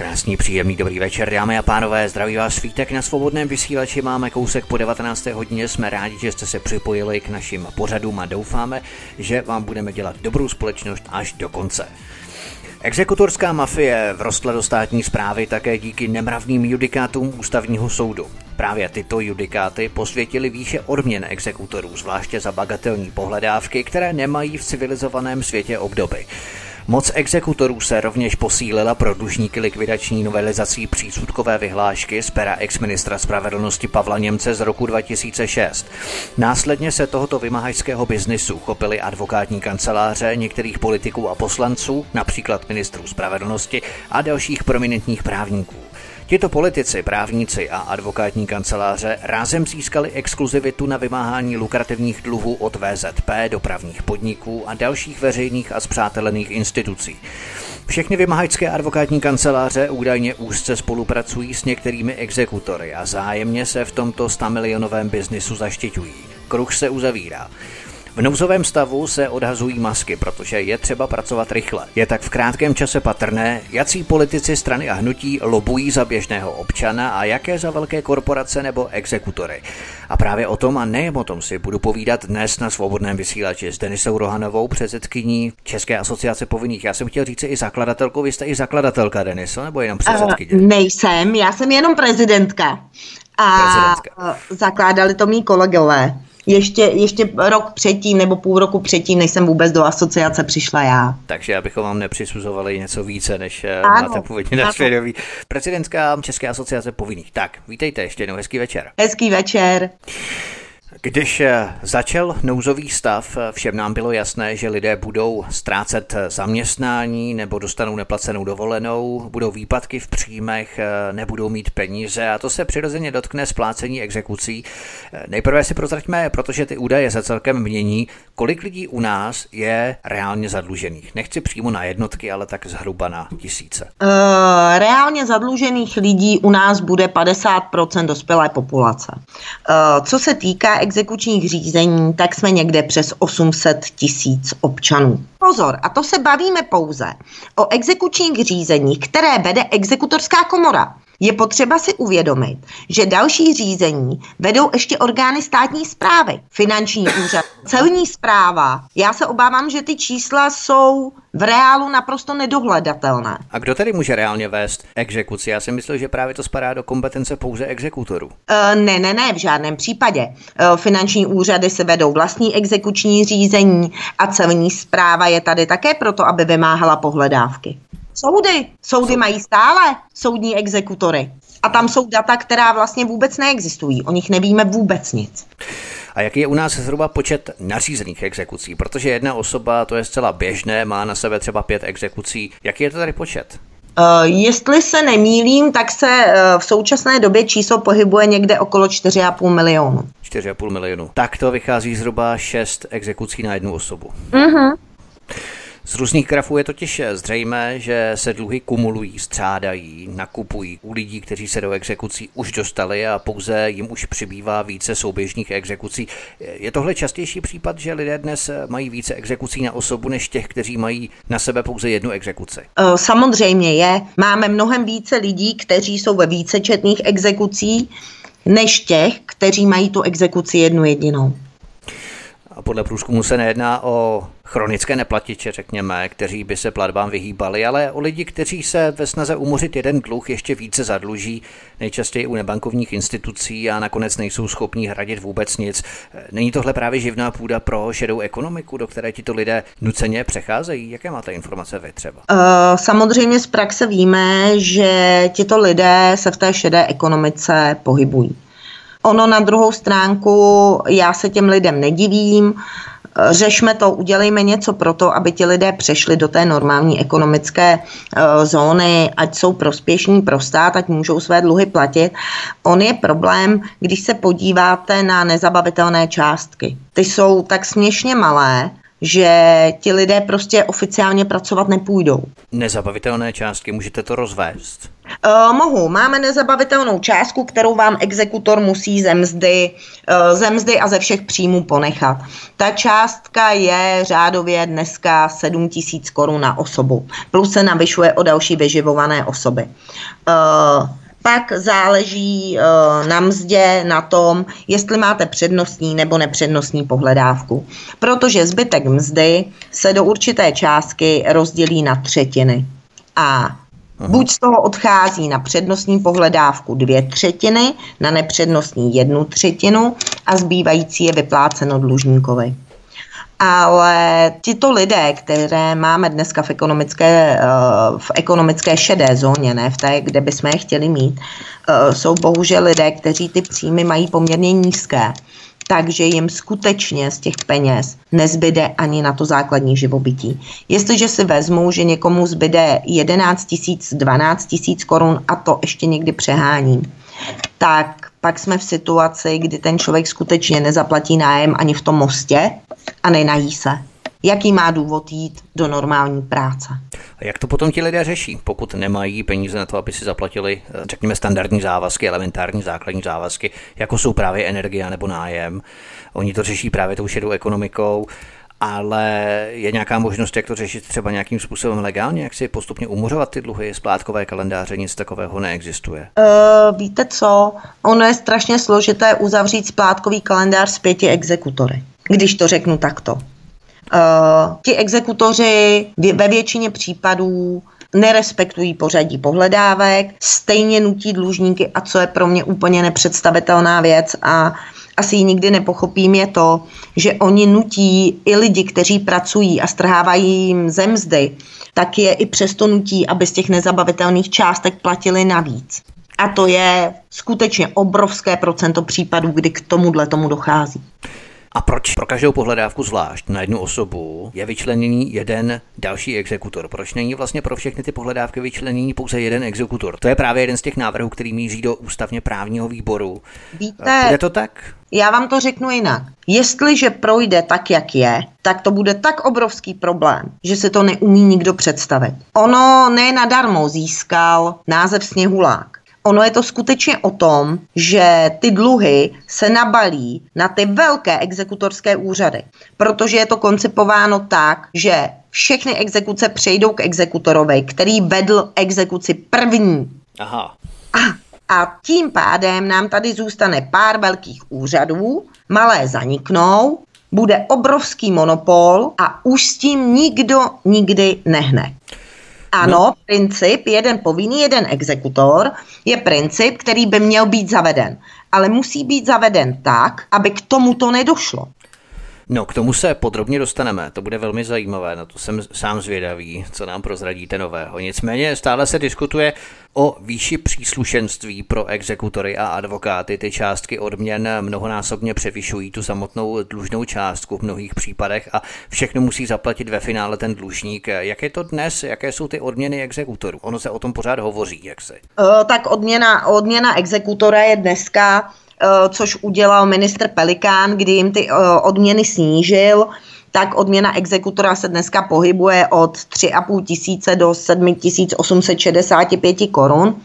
Krásný, příjemný, dobrý večer, dámy a pánové, zdraví vás svítek na svobodném vysílači, máme kousek po 19. hodině, jsme rádi, že jste se připojili k našim pořadům a doufáme, že vám budeme dělat dobrou společnost až do konce. Exekutorská mafie vrostla do státní zprávy také díky nemravným judikátům ústavního soudu. Právě tyto judikáty posvětily výše odměn exekutorů, zvláště za bagatelní pohledávky, které nemají v civilizovaném světě obdoby. Moc exekutorů se rovněž posílila pro dlužníky likvidační novelizací přísudkové vyhlášky z pera exministra spravedlnosti Pavla Němce z roku 2006. Následně se tohoto vymahačského biznisu chopili advokátní kanceláře některých politiků a poslanců, například ministrů spravedlnosti a dalších prominentních právníků. Tito politici, právníci a advokátní kanceláře rázem získali exkluzivitu na vymáhání lukrativních dluhů od VZP, dopravních podniků a dalších veřejných a zpřátelených institucí. Všechny vymahačské advokátní kanceláře údajně úzce spolupracují s některými exekutory a zájemně se v tomto 100 milionovém biznisu zaštiťují. Kruh se uzavírá. V nouzovém stavu se odhazují masky, protože je třeba pracovat rychle. Je tak v krátkém čase patrné, jací politici strany a hnutí lobují za běžného občana a jaké za velké korporace nebo exekutory. A právě o tom a nejen o tom si budu povídat dnes na svobodném vysílači s Denisou Rohanovou, předsedkyní České asociace povinných. Já jsem chtěl říct i zakladatelkou, vy jste i zakladatelka, Deniso, nebo jenom předsedkyně? Uh, nejsem, já jsem jenom prezidentka. A prezidentka. zakládali to mý kolegové ještě, ještě rok předtím nebo půl roku předtím, než jsem vůbec do asociace přišla já. Takže abychom vám nepřisuzovali něco více, než eh, ano, máte původně na svědomí. Prezidentská České asociace povinných. Tak, vítejte ještě jednou, hezký večer. Hezký večer. Když eh, začal nouzový stav, eh, všem nám bylo jasné, že lidé budou ztrácet eh, zaměstnání nebo dostanou neplacenou dovolenou, budou výpadky v příjmech, nebudou mít peníze a to se přirozeně dotkne splácení exekucí. Nejprve si prozraďme, protože ty údaje se celkem mění, kolik lidí u nás je reálně zadlužených. Nechci přímo na jednotky, ale tak zhruba na tisíce. Uh, reálně zadlužených lidí u nás bude 50% dospělé populace. Uh, co se týká exekučních řízení, tak jsme někde přes 800 tisíc občanů. Pozor, a to se bavíme pouze o exekučních řízeních, které vede exekutorská komora je potřeba si uvědomit, že další řízení vedou ještě orgány státní zprávy, finanční úřad, celní zpráva. Já se obávám, že ty čísla jsou v reálu naprosto nedohledatelné. A kdo tedy může reálně vést exekuci? Já si myslím, že právě to spadá do kompetence pouze exekutorů. Uh, ne, ne, ne, v žádném případě. Uh, finanční úřady se vedou vlastní exekuční řízení a celní zpráva je tady také proto, aby vymáhala pohledávky. Soudy. Soudy mají stále soudní exekutory. A tam jsou data, která vlastně vůbec neexistují. O nich nevíme vůbec nic. A jaký je u nás zhruba počet nařízených exekucí? Protože jedna osoba, to je zcela běžné, má na sebe třeba pět exekucí. Jaký je to tady počet? Uh, jestli se nemýlím, tak se uh, v současné době číslo pohybuje někde okolo 4,5 milionu. 4,5 milionu. Tak to vychází zhruba 6 exekucí na jednu osobu. Uh-huh. Z různých grafů je totiž zřejmé, že se dluhy kumulují, střádají, nakupují u lidí, kteří se do exekucí už dostali a pouze jim už přibývá více souběžných exekucí. Je tohle častější případ, že lidé dnes mají více exekucí na osobu než těch, kteří mají na sebe pouze jednu exekuci? Samozřejmě je. Máme mnohem více lidí, kteří jsou ve vícečetných exekucí, než těch, kteří mají tu exekuci jednu jedinou. A podle průzkumu se nejedná o chronické neplatiče, řekněme, kteří by se platbám vyhýbali, ale o lidi, kteří se ve snaze umořit jeden dluh ještě více zadluží, nejčastěji u nebankovních institucí a nakonec nejsou schopní hradit vůbec nic. Není tohle právě živná půda pro šedou ekonomiku, do které tito lidé nuceně přecházejí? Jaké máte informace vy třeba? Uh, samozřejmě z praxe víme, že tito lidé se v té šedé ekonomice pohybují. Ono na druhou stránku, já se těm lidem nedivím, řešme to, udělejme něco pro to, aby ti lidé přešli do té normální ekonomické uh, zóny, ať jsou prospěšní pro stát, ať můžou své dluhy platit. On je problém, když se podíváte na nezabavitelné částky. Ty jsou tak směšně malé, že ti lidé prostě oficiálně pracovat nepůjdou. Nezabavitelné částky, můžete to rozvést? Uh, mohu. Máme nezabavitelnou částku, kterou vám exekutor musí ze mzdy, uh, ze mzdy a ze všech příjmů ponechat. Ta částka je řádově dneska 7 tisíc korun na osobu. Plus se navyšuje o další vyživované osoby. Uh, pak záleží uh, na mzdě, na tom, jestli máte přednostní nebo nepřednostní pohledávku. Protože zbytek mzdy se do určité částky rozdělí na třetiny. A Aha. Buď z toho odchází na přednostní pohledávku dvě třetiny, na nepřednostní jednu třetinu a zbývající je vypláceno dlužníkovi. Ale tito lidé, které máme dneska v ekonomické, eh, v ekonomické šedé zóně, ne v té, kde bychom je chtěli mít, eh, jsou bohužel lidé, kteří ty příjmy mají poměrně nízké takže jim skutečně z těch peněz nezbyde ani na to základní živobytí. Jestliže si vezmu, že někomu zbyde 11 tisíc, 12 tisíc korun a to ještě někdy přeháním, tak pak jsme v situaci, kdy ten člověk skutečně nezaplatí nájem ani v tom mostě a nenají se. Jaký má důvod jít do normální práce? A jak to potom ti lidé řeší, pokud nemají peníze na to, aby si zaplatili, eh, řekněme, standardní závazky, elementární základní závazky, jako jsou právě energie nebo nájem. Oni to řeší právě tou šedou ekonomikou, ale je nějaká možnost, jak to řešit třeba nějakým způsobem legálně, jak si postupně umořovat ty dluhy, splátkové kalendáře, nic takového neexistuje? Uh, víte co, ono je strašně složité uzavřít splátkový kalendář s pěti exekutory, když to řeknu takto. Uh, ti exekutoři ve většině případů nerespektují pořadí pohledávek, stejně nutí dlužníky a co je pro mě úplně nepředstavitelná věc a asi ji nikdy nepochopím, je to, že oni nutí i lidi, kteří pracují a strhávají jim zemzdy, tak je i přesto nutí, aby z těch nezabavitelných částek platili navíc. A to je skutečně obrovské procento případů, kdy k tomuhle tomu dochází. A proč pro každou pohledávku zvlášť na jednu osobu je vyčleněný jeden další exekutor? Proč není vlastně pro všechny ty pohledávky vyčleněný pouze jeden exekutor? To je právě jeden z těch návrhů, který míří do ústavně právního výboru. Víte, je to tak? Já vám to řeknu jinak. Jestliže projde tak, jak je, tak to bude tak obrovský problém, že se to neumí nikdo představit. Ono ne nadarmo získal název Sněhulák. Ono je to skutečně o tom, že ty dluhy se nabalí na ty velké exekutorské úřady, protože je to koncipováno tak, že všechny exekuce přejdou k exekutorovi, který vedl exekuci první. Aha. A, a tím pádem nám tady zůstane pár velkých úřadů, malé zaniknou, bude obrovský monopol a už s tím nikdo nikdy nehne. Ano, no. princip jeden povinný, jeden exekutor je princip, který by měl být zaveden. Ale musí být zaveden tak, aby k tomuto nedošlo. No, k tomu se podrobně dostaneme, to bude velmi zajímavé, na to jsem sám zvědavý, co nám prozradíte nového. Nicméně stále se diskutuje o výši příslušenství pro exekutory a advokáty. Ty částky odměn mnohonásobně převyšují tu samotnou dlužnou částku v mnohých případech a všechno musí zaplatit ve finále ten dlužník. Jak je to dnes? Jaké jsou ty odměny exekutorů? Ono se o tom pořád hovoří, jak se? Uh, tak odměna, odměna exekutora je dneska což udělal ministr Pelikán, kdy jim ty eh, odměny snížil, tak odměna exekutora se dneska pohybuje od 3,5 tisíce do 7865 korun.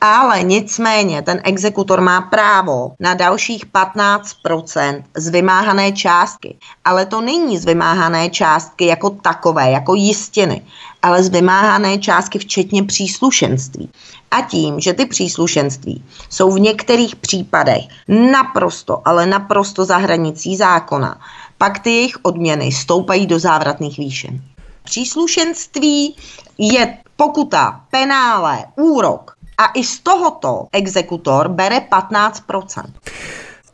Ale nicméně ten exekutor má právo na dalších 15% z vymáhané částky. Ale to není z vymáhané částky jako takové, jako jistiny, ale z vymáhané částky včetně příslušenství. A tím, že ty příslušenství jsou v některých případech naprosto, ale naprosto za hranicí zákona, pak ty jejich odměny stoupají do závratných výšin. Příslušenství je pokuta, penále, úrok a i z tohoto exekutor bere 15%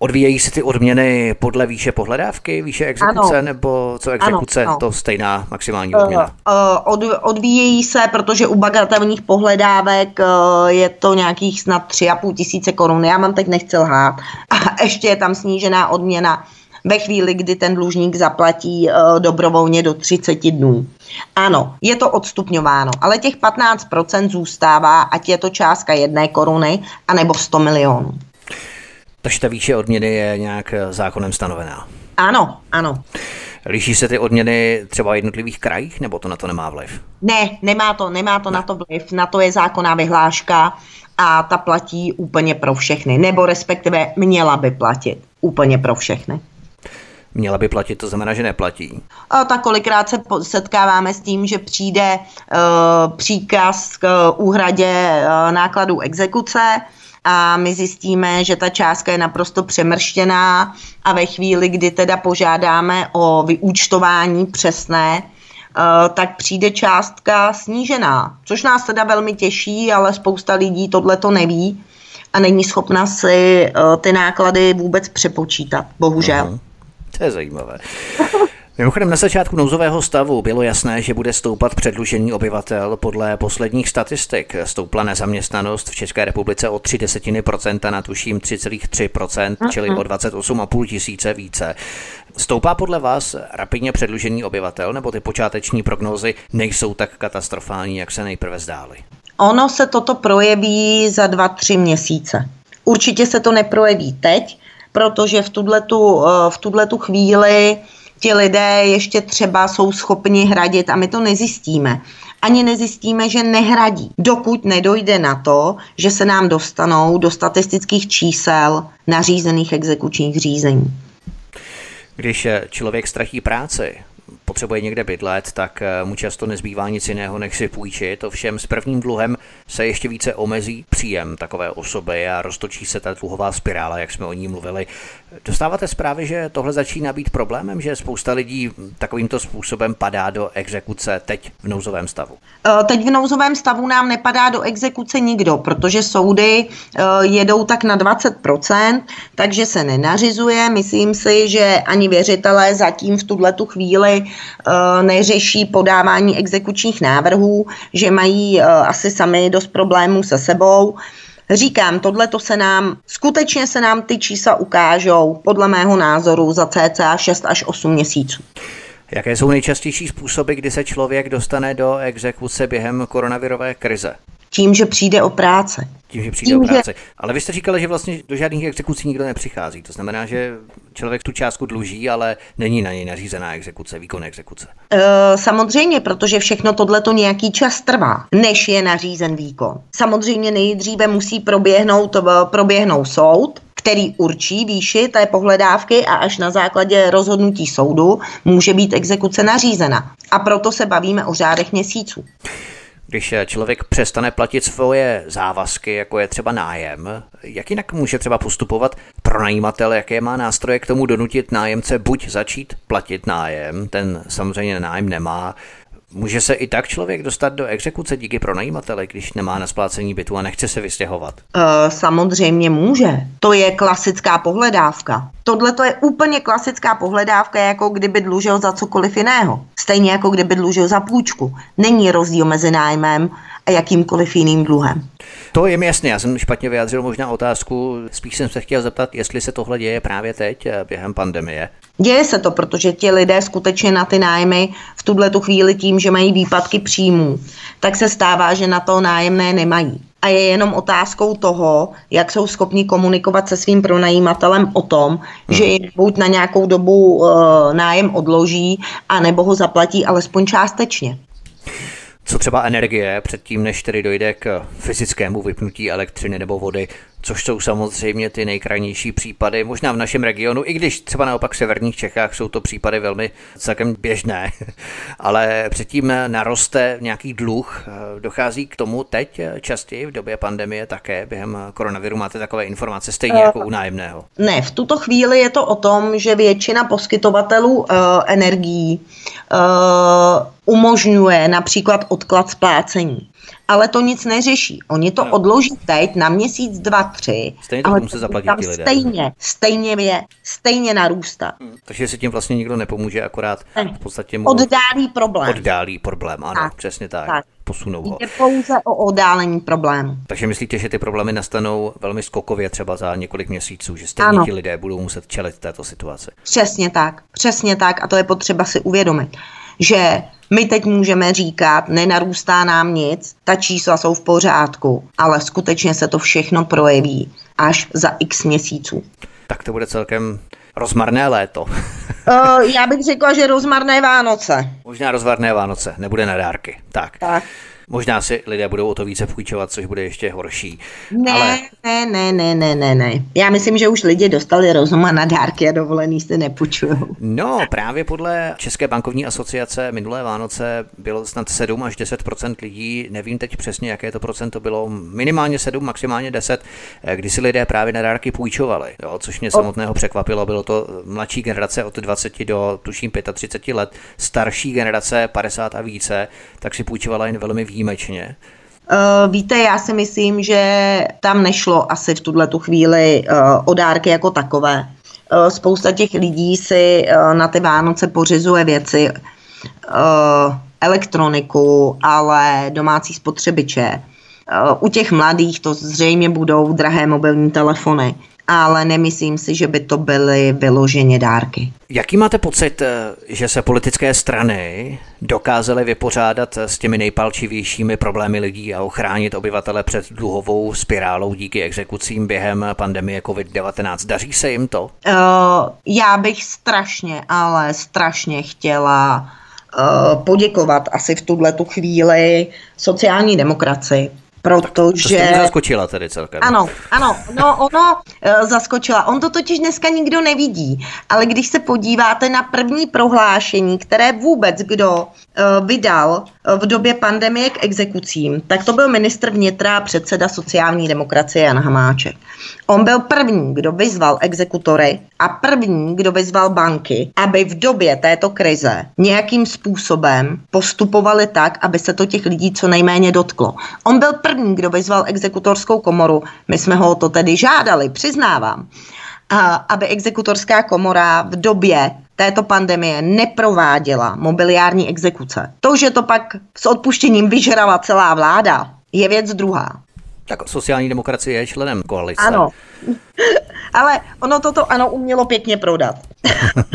Odvíjejí se ty odměny podle výše pohledávky, výše exekuce, ano. nebo co exekuce, ano, ano. to stejná maximální odměna? Uh, uh, od, odvíjejí se, protože u bagatelních pohledávek uh, je to nějakých snad 3,5 tisíce korun. Já mám teď nechci lhát. A ještě je tam snížená odměna ve chvíli, kdy ten dlužník zaplatí e, dobrovolně do 30 dnů. Ano, je to odstupňováno, ale těch 15% zůstává, ať je to částka jedné koruny, anebo 100 milionů. Takže ta výše odměny je nějak eh, zákonem stanovená. Ano, ano. Liší se ty odměny třeba v jednotlivých krajích, nebo to na to nemá vliv? Ne, nemá to, nemá to ne. na to vliv. Na to je zákonná vyhláška a ta platí úplně pro všechny, nebo respektive měla by platit úplně pro všechny. Měla by platit, to znamená, že neplatí. A tak kolikrát se setkáváme s tím, že přijde uh, příkaz k úhradě uh, nákladů exekuce, a my zjistíme, že ta částka je naprosto přemrštěná a ve chvíli, kdy teda požádáme o vyúčtování přesné, eh, tak přijde částka snížená, což nás teda velmi těší, ale spousta lidí tohle to neví a není schopna si ty náklady vůbec přepočítat, bohužel. Aha. To je zajímavé. Mimochodem na začátku nouzového stavu bylo jasné, že bude stoupat předlužení obyvatel. Podle posledních statistik stoupla nezaměstnanost v České republice o 3 desetiny procenta na tuším 3,3%, čili o 28,5 tisíce více. Stoupá podle vás rapidně předlužení obyvatel, nebo ty počáteční prognózy nejsou tak katastrofální, jak se nejprve zdály? Ono se toto projeví za dva, tři měsíce. Určitě se to neprojeví teď, protože v tuto v tuhletu chvíli ti lidé ještě třeba jsou schopni hradit a my to nezjistíme. Ani nezjistíme, že nehradí, dokud nedojde na to, že se nám dostanou do statistických čísel nařízených exekučních řízení. Když člověk ztratí práci, potřebuje někde bydlet, tak eh, mu často nezbývá nic jiného, než si půjčit. Ovšem s prvním dluhem se ještě více omezí příjem takové osoby a roztočí se ta dluhová spirála, jak jsme o ní mluvili. Dostáváte zprávy, že tohle začíná být problémem, že spousta lidí takovýmto způsobem padá do exekuce teď v nouzovém stavu? Eh, teď v nouzovém stavu nám nepadá do exekuce nikdo, protože soudy eh, jedou tak na 20%, takže se nenařizuje. Myslím si, že ani věřitelé zatím v tuhle tu chvíli neřeší podávání exekučních návrhů, že mají asi sami dost problémů se sebou. Říkám, tohle to se nám, skutečně se nám ty čísla ukážou, podle mého názoru, za cca 6 až 8 měsíců. Jaké jsou nejčastější způsoby, kdy se člověk dostane do exekuce během koronavirové krize? Tím, že přijde o práce. Tím, že přijde Tím, o práci. Že... Ale vy jste říkali, že vlastně do žádných exekucí nikdo nepřichází. To znamená, že člověk tu částku dluží, ale není na něj nařízená exekuce, výkon exekuce. E, samozřejmě, protože všechno tohle to nějaký čas trvá, než je nařízen výkon. Samozřejmě nejdříve musí proběhnout, proběhnout soud, který určí výši té pohledávky a až na základě rozhodnutí soudu může být exekuce nařízena. A proto se bavíme o řádech měsíců. Když člověk přestane platit svoje závazky, jako je třeba nájem, jak jinak může třeba postupovat pronajímatel, jaké má nástroje k tomu donutit nájemce buď začít platit nájem, ten samozřejmě nájem nemá, Může se i tak člověk dostat do exekuce díky pronajímateli, když nemá na splácení bytu a nechce se vystěhovat? Uh, samozřejmě může. To je klasická pohledávka. Tohle to je úplně klasická pohledávka, jako kdyby dlužil za cokoliv jiného. Stejně jako kdyby dlužil za půjčku. Není rozdíl mezi nájmem a jakýmkoliv jiným dluhem. To je mi jasné, já jsem špatně vyjádřil možná otázku, spíš jsem se chtěl zeptat, jestli se tohle děje právě teď eh, během pandemie. Děje se to, protože ti lidé skutečně na ty nájmy v tuhle tu chvíli tím, že mají výpadky příjmů, tak se stává, že na to nájemné nemají. A je jenom otázkou toho, jak jsou schopni komunikovat se svým pronajímatelem o tom, hmm. že jim buď na nějakou dobu uh, nájem odloží, anebo ho zaplatí alespoň částečně. Co třeba energie, předtím než tedy dojde k fyzickému vypnutí elektřiny nebo vody, což jsou samozřejmě ty nejkrajnější případy, možná v našem regionu, i když třeba naopak v severních Čechách jsou to případy velmi celkem běžné, ale předtím naroste nějaký dluh, dochází k tomu teď častěji v době pandemie také, během koronaviru? Máte takové informace, stejně jako u nájemného. Ne, v tuto chvíli je to o tom, že většina poskytovatelů uh, energií uh, umožňuje například odklad splácení ale to nic neřeší. Oni to no. odloží teď na měsíc, dva, tři. Stejně to ale musí zaplatit tam ti lidé. Stejně, stejně je, stejně narůstá. Hmm. Takže si tím vlastně nikdo nepomůže, akorát v podstatě mu oddálí problém. Oddálí problém, ano, tak. přesně tak. tak. posunou ho. Je pouze o oddálení problému. Takže myslíte, že ty problémy nastanou velmi skokově třeba za několik měsíců, že stejně ano. ti lidé budou muset čelit této situaci? Přesně tak, přesně tak a to je potřeba si uvědomit, že my teď můžeme říkat, nenarůstá nám nic, ta čísla jsou v pořádku, ale skutečně se to všechno projeví až za x měsíců. Tak to bude celkem rozmarné léto. uh, já bych řekla, že rozmarné Vánoce. Možná rozmarné Vánoce, nebude na dárky. Tak. tak. Možná si lidé budou o to více půjčovat, což bude ještě horší. Ne, Ale... ne, ne, ne, ne, ne, ne. Já myslím, že už lidi dostali rozum a na dárky a dovolený se nepůjčují. No, právě podle České bankovní asociace minulé Vánoce bylo snad 7 až 10 lidí, nevím teď přesně, jaké to procento bylo, minimálně 7, maximálně 10, kdy si lidé právě na dárky půjčovali, jo, což mě samotného překvapilo. Bylo to mladší generace od 20 do tuším 35 let, starší generace 50 a více, tak si půjčovala jen velmi výjimečně? Uh, víte, já si myslím, že tam nešlo asi v tuhle tu chvíli uh, o dárky jako takové. Uh, spousta těch lidí si na ty Vánoce pořizuje věci, elektroniku, ale domácí spotřebiče. U těch mladých to zřejmě budou drahé mobilní telefony ale nemyslím si, že by to byly vyloženě dárky. Jaký máte pocit, eh, že se politické strany dokázaly vypořádat s těmi nejpalčivějšími problémy lidí a ochránit obyvatele před dluhovou spirálou díky exekucím během pandemie COVID-19? Daří se jim to? Uh, já bych strašně, ale strašně chtěla uh, poděkovat asi v tuhle tu chvíli sociální demokracii, Protože... Tak to zaskočila tedy celkem. Ano, ano, no ono uh, zaskočila. On to totiž dneska nikdo nevidí, ale když se podíváte na první prohlášení, které vůbec kdo uh, vydal uh, v době pandemie k exekucím, tak to byl ministr vnitra a předseda sociální demokracie Jan Hamáček. On byl první, kdo vyzval exekutory a první, kdo vyzval banky, aby v době této krize nějakým způsobem postupovali tak, aby se to těch lidí co nejméně dotklo. On byl první, kdo vyzval exekutorskou komoru, my jsme ho to tedy žádali, přiznávám, aby exekutorská komora v době této pandemie neprováděla mobiliární exekuce. To, že to pak s odpuštěním vyžrala celá vláda, je věc druhá. Tak sociální demokracie je členem koalice. Ano. Ale ono toto ano umělo pěkně prodat.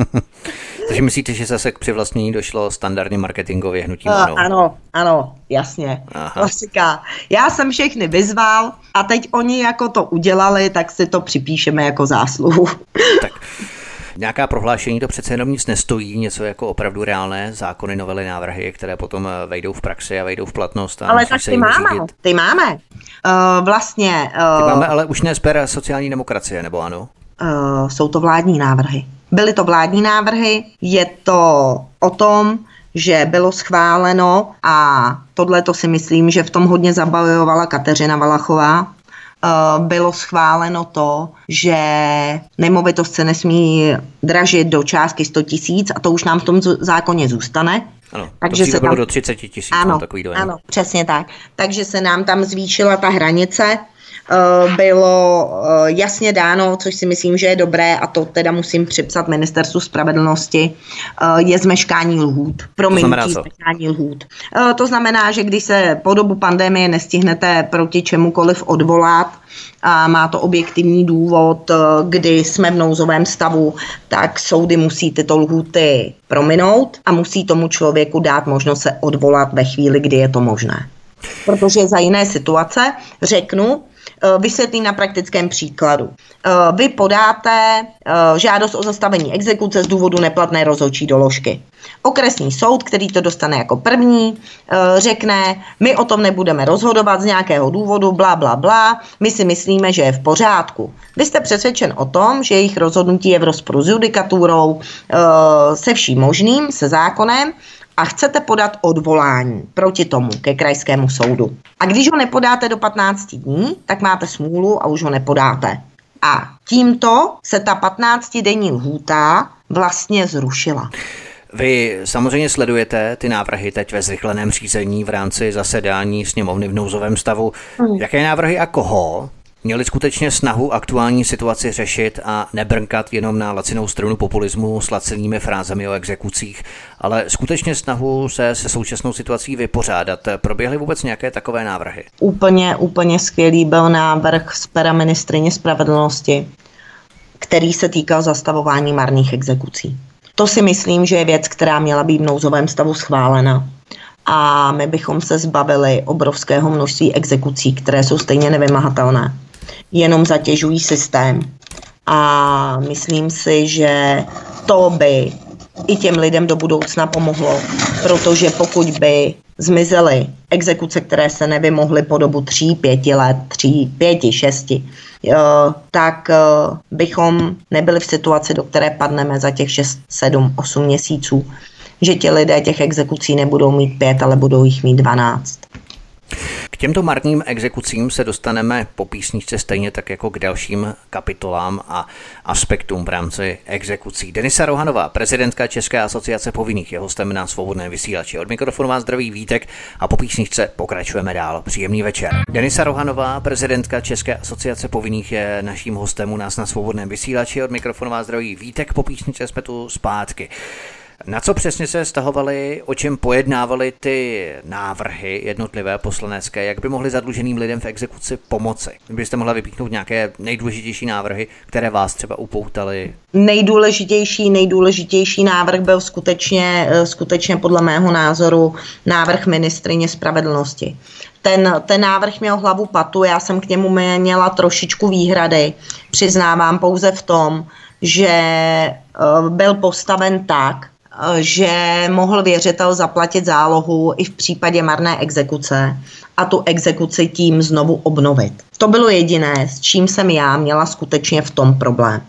Takže myslíte, že zase k přivlastnění došlo standardně marketingově hnutí ano? Ano, ano, jasně. Aha. Klasika. Já jsem všechny vyzval a teď oni jako to udělali, tak si to připíšeme jako zásluhu. Tak Nějaká prohlášení to přece jenom nic nestojí, něco jako opravdu reálné zákony, novely, návrhy, které potom eh, vejdou v praxi a vejdou v platnost. A ale tak ty máme, řídit. ty máme. Uh, vlastně. Uh, ty máme ale už ne z sociální demokracie, nebo ano? Uh, jsou to vládní návrhy. Byly to vládní návrhy, je to o tom, že bylo schváleno a tohle to si myslím, že v tom hodně zabajovala Kateřina Valachová, Eh, bylo schváleno to, že nemovitost se nesmí dražit do částky 100 tisíc a to už nám v tom zákoně zůstane. Ano, takže to se bylo tam... do 30 tisíc. Ano, takový dojem. ano, přesně tak. Takže se nám tam zvýšila ta hranice Eh, bylo eh, jasně dáno, což si myslím, že je dobré, a to teda musím připsat ministerstvu spravedlnosti, eh, je zmeškání lhůt. Prominutí zmeškání lhůt. To znamená, že když se po dobu pandemie nestihnete proti čemukoliv odvolat, a má to objektivní důvod, kdy jsme v nouzovém stavu, tak soudy musí tyto lhuty prominout a musí tomu člověku dát možnost se odvolat ve chvíli, kdy je to možné. Protože za jiné situace řeknu, Eh, vysvětlím na praktickém příkladu. Eh, vy podáte eh, žádost o zastavení exekuce z důvodu neplatné rozhodčí doložky. Okresní soud, který to dostane jako první, řekne, my o tom nebudeme rozhodovat z nějakého důvodu, bla, bla, bla, my si myslíme, že je v pořádku. Vy jste přesvědčen o tom, že jejich rozhodnutí je v rozporu s judikaturou, se vším možným, se zákonem a chcete podat odvolání proti tomu ke krajskému soudu. A když ho nepodáte do 15 dní, tak máte smůlu a už ho nepodáte. A tímto se ta 15-denní lhůta vlastně zrušila. Vy samozřejmě sledujete ty návrhy teď ve zrychleném řízení v rámci zasedání sněmovny v nouzovém stavu. Hmm. Jaké návrhy a koho měli skutečně snahu aktuální situaci řešit a nebrnkat jenom na lacinou stranu populismu s lacinými frázemi o exekucích, ale skutečně snahu se se současnou situací vypořádat. Proběhly vůbec nějaké takové návrhy? Úplně, úplně skvělý byl návrh z pera ministrině spravedlnosti, který se týkal zastavování marných exekucí. To si myslím, že je věc, která měla být v nouzovém stavu schválena. A my bychom se zbavili obrovského množství exekucí, které jsou stejně nevymahatelné. Jenom zatěžují systém. A myslím si, že to by i těm lidem do budoucna pomohlo, protože pokud by zmizely exekuce, které se nevymohly po dobu tří, pěti let, tří, pěti, šesti, tak bychom nebyli v situaci, do které padneme za těch 6, 7, 8 měsíců, že ti lidé těch exekucí nebudou mít pět, ale budou jich mít 12. K těmto marným exekucím se dostaneme po písničce stejně tak jako k dalším kapitolám a aspektům v rámci exekucí. Denisa Rohanová, prezidentka České asociace povinných, je hostem na svobodné vysílači. Od mikrofonu vás zdraví Vítek a po písničce pokračujeme dál. Příjemný večer. Denisa Rohanová, prezidentka České asociace povinných, je naším hostem u nás na svobodném vysílači. Od mikrofonu vás zdraví Vítek, po písničce jsme tu zpátky. Na co přesně se stahovali, o čem pojednávali ty návrhy jednotlivé poslanecké, jak by mohly zadluženým lidem v exekuci pomoci? Byste mohla vypíchnout nějaké nejdůležitější návrhy, které vás třeba upoutaly? Nejdůležitější, nejdůležitější návrh byl skutečně, eh, skutečně podle mého názoru návrh ministrině spravedlnosti. Ten, ten návrh měl hlavu patu, já jsem k němu měla trošičku výhrady, přiznávám pouze v tom, že eh, byl postaven tak, že mohl věřitel zaplatit zálohu i v případě marné exekuce a tu exekuci tím znovu obnovit. To bylo jediné, s čím jsem já měla skutečně v tom problém.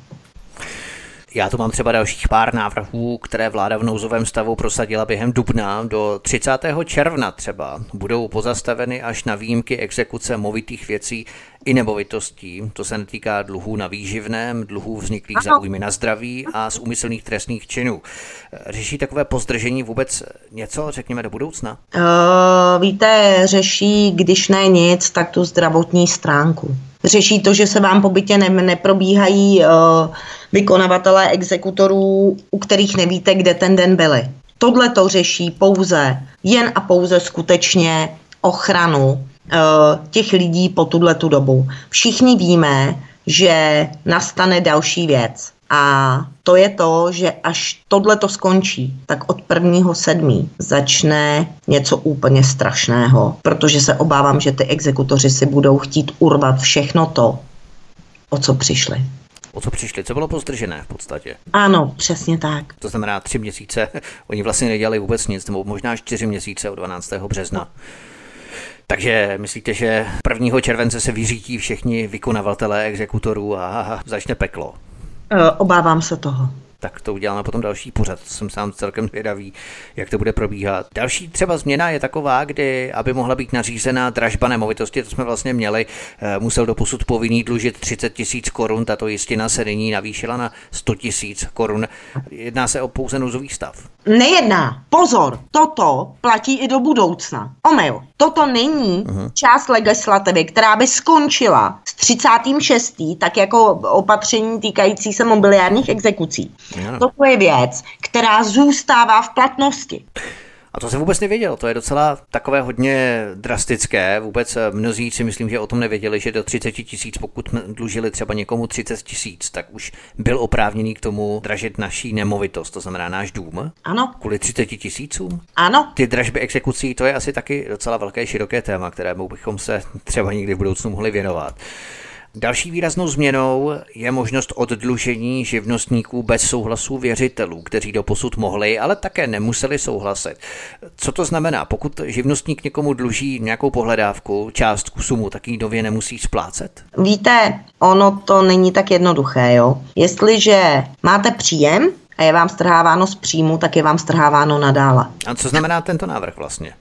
Já tu mám třeba dalších pár návrhů, které vláda v nouzovém stavu prosadila během dubna. Do 30. června třeba budou pozastaveny až na výjimky exekuce movitých věcí i nemovitostí. To se netýká dluhů na výživném, dluhů vzniklých za újmy na zdraví a z úmyslných trestných činů. Řeší takové pozdržení vůbec něco, řekněme, do budoucna? Uh, víte, řeší, když ne nic, tak tu zdravotní stránku. Řeší to, že se vám po bytě ne, neprobíhají uh, vykonavatelé exekutorů, u kterých nevíte, kde ten den byli. Tohle to řeší pouze, jen a pouze skutečně ochranu Eh, těch lidí po tuhle tu dobu. Všichni víme, že nastane další věc. A to je to, že až tohle to skončí, tak od prvního sedmí začne něco úplně strašného, protože se obávám, že ty exekutoři si budou chtít urvat všechno to, o co přišli. O co přišli? Co bylo pozdržené v podstatě? Ano, přesně tak. To znamená tři měsíce. Oni vlastně nedělali vůbec nic, nebo možná čtyři měsíce od 12. března. No. Takže myslíte, že 1. července se vyřítí všichni vykonavatelé exekutorů a začne peklo? E, obávám se toho tak to uděláme potom další pořad. Jsem sám celkem zvědavý, jak to bude probíhat. Další třeba změna je taková, kdy, aby mohla být nařízená dražba nemovitosti, to jsme vlastně měli, eh, musel doposud povinný dlužit 30 tisíc korun, tato jistina se nyní navýšila na 100 tisíc korun. Jedná se o pouze nouzový stav. Nejedná. Pozor, toto platí i do budoucna. Omyl. Toto není uh-huh. část legislativy, která by skončila s 36. tak jako opatření týkající se mobiliárních exekucí. Ano. Toto je věc, která zůstává v platnosti. A to jsem vůbec nevěděl, to je docela takové hodně drastické. Vůbec eh, mnozí si myslím, že o tom nevěděli, že do 30 tisíc, pokud dlužili třeba někomu 30 tisíc, tak už byl oprávněný k tomu dražit naší nemovitost, to znamená náš dům. Ano. Kvůli 30 tisícům? Ano. Ty dražby exekucí, to je asi taky docela velké, široké téma, kterému bychom se třeba někdy v budoucnu mohli věnovat. Další výraznou změnou je možnost oddlužení živnostníků bez souhlasu věřitelů, kteří do posud mohli, ale také nemuseli souhlasit. Co to znamená? Pokud živnostník někomu dluží nějakou pohledávku, částku, sumu, tak ji nově nemusí splácet? Víte, ono to není tak jednoduché, jo. Jestliže máte příjem, a je vám strháváno z příjmu, tak je vám strháváno nadále. A co znamená tento návrh vlastně?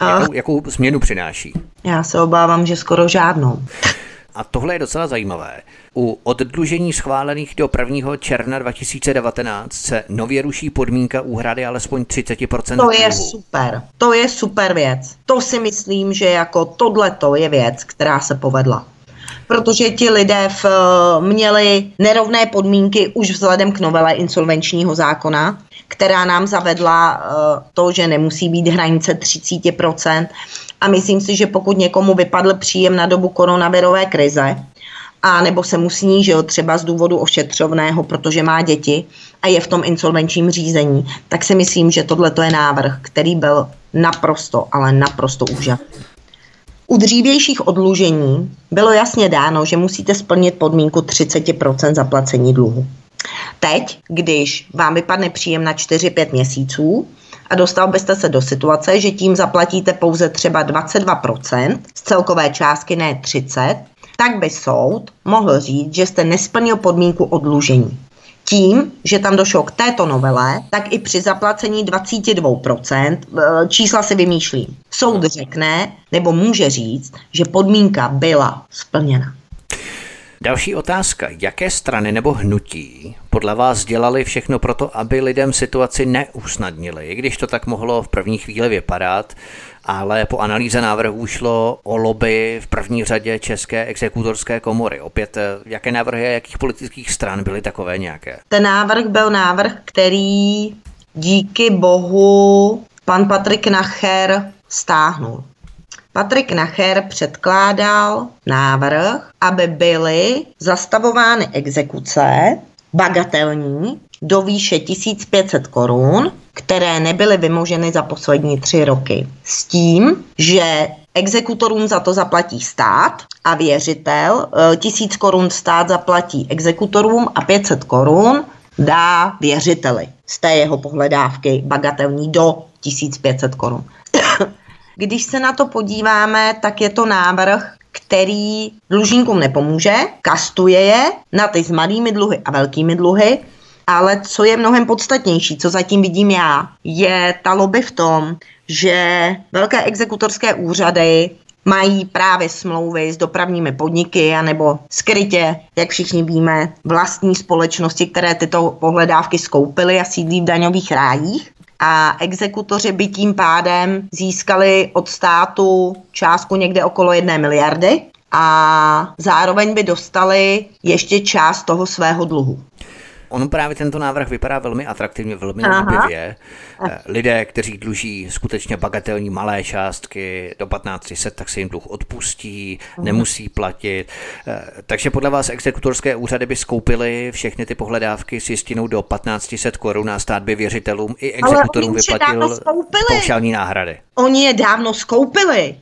Jakou, jakou změnu přináší? Já se obávám, že skoro žádnou. A tohle je docela zajímavé. U oddlužení schválených do 1. června 2019 se nově ruší podmínka úhrady alespoň 30%. To je super. To je super věc. To si myslím, že jako tohleto je věc, která se povedla. protože ti lidé v, měli nerovné podmínky už vzhledem k novele insolvenčního zákona, která nám zavedla uh, to, že nemusí být hranice 30%. A myslím si, že pokud někomu vypadl příjem na dobu koronavirové krize, a nebo se mu snížil třeba z důvodu ošetřovného, protože má děti a je v tom insolvenčním řízení, tak si myslím, že tohle je návrh, který byl naprosto, ale naprosto úžasný. U dřívějších odlužení bylo jasně dáno, že musíte splnit podmínku 30% zaplacení dluhu. Teď, když vám vypadne příjem na 4-5 měsíců a dostal byste se do situace, že tím zaplatíte pouze třeba 22% z celkové částky, ne 30%, tak by soud mohl říct, že jste nesplnil podmínku odlužení. Tím, že tam došlo k této novele, tak i při zaplacení 22%, eh, čísla si vymýšlím, soud řekne nebo může říct, že podmínka byla splněna. Další otázka. Jaké strany nebo hnutí podle vás dělali všechno pro to, aby lidem situaci neusnadnili, i když to tak mohlo v první chvíli vypadat, ale po analýze návrhů šlo o lobby v první řadě České exekutorské komory. Opět, eh, jaké návrhy a jakých politických stran byly takové nějaké? Ten návrh byl návrh, který díky bohu pan Patrik Nacher stáhnul. Patrik Nacher předkládal návrh, aby byly zastavovány exekuce bagatelní do výše 1500 korun, které nebyly vymoženy za poslední tři roky. S tím, že exekutorům za to zaplatí stát a věřitel, 1000 korun stát zaplatí exekutorům a 500 korun dá věřiteli z té jeho pohledávky bagatelní do 1500 korun. Když se na to podíváme, tak je to návrh, který dlužníkům nepomůže, kastuje je na ty s malými dluhy a velkými dluhy, ale co je mnohem podstatnější, co zatím vidím já, je ta lobby v tom, že velké exekutorské úřady mají právě smlouvy s dopravními podniky anebo skrytě, jak všichni víme, vlastní společnosti, které tyto pohledávky skoupily a sídlí v daňových rájích a exekutoři by tím pádem získali od státu částku někde okolo jedné miliardy a zároveň by dostali ještě část toho svého dluhu. On právě tento návrh vypadá velmi atraktivně, velmi líbivě. Eh, lidé, kteří dluží skutečně bagatelní malé částky do 1500, tak se jim dluh odpustí, uh-huh. nemusí platit. Eh, takže podle vás exekutorské úřady by skoupily všechny ty pohledávky s jistinou do 1500 korun a stát by věřitelům i exekutorům vyplatil paušální náhrady. Oni je dávno skoupili.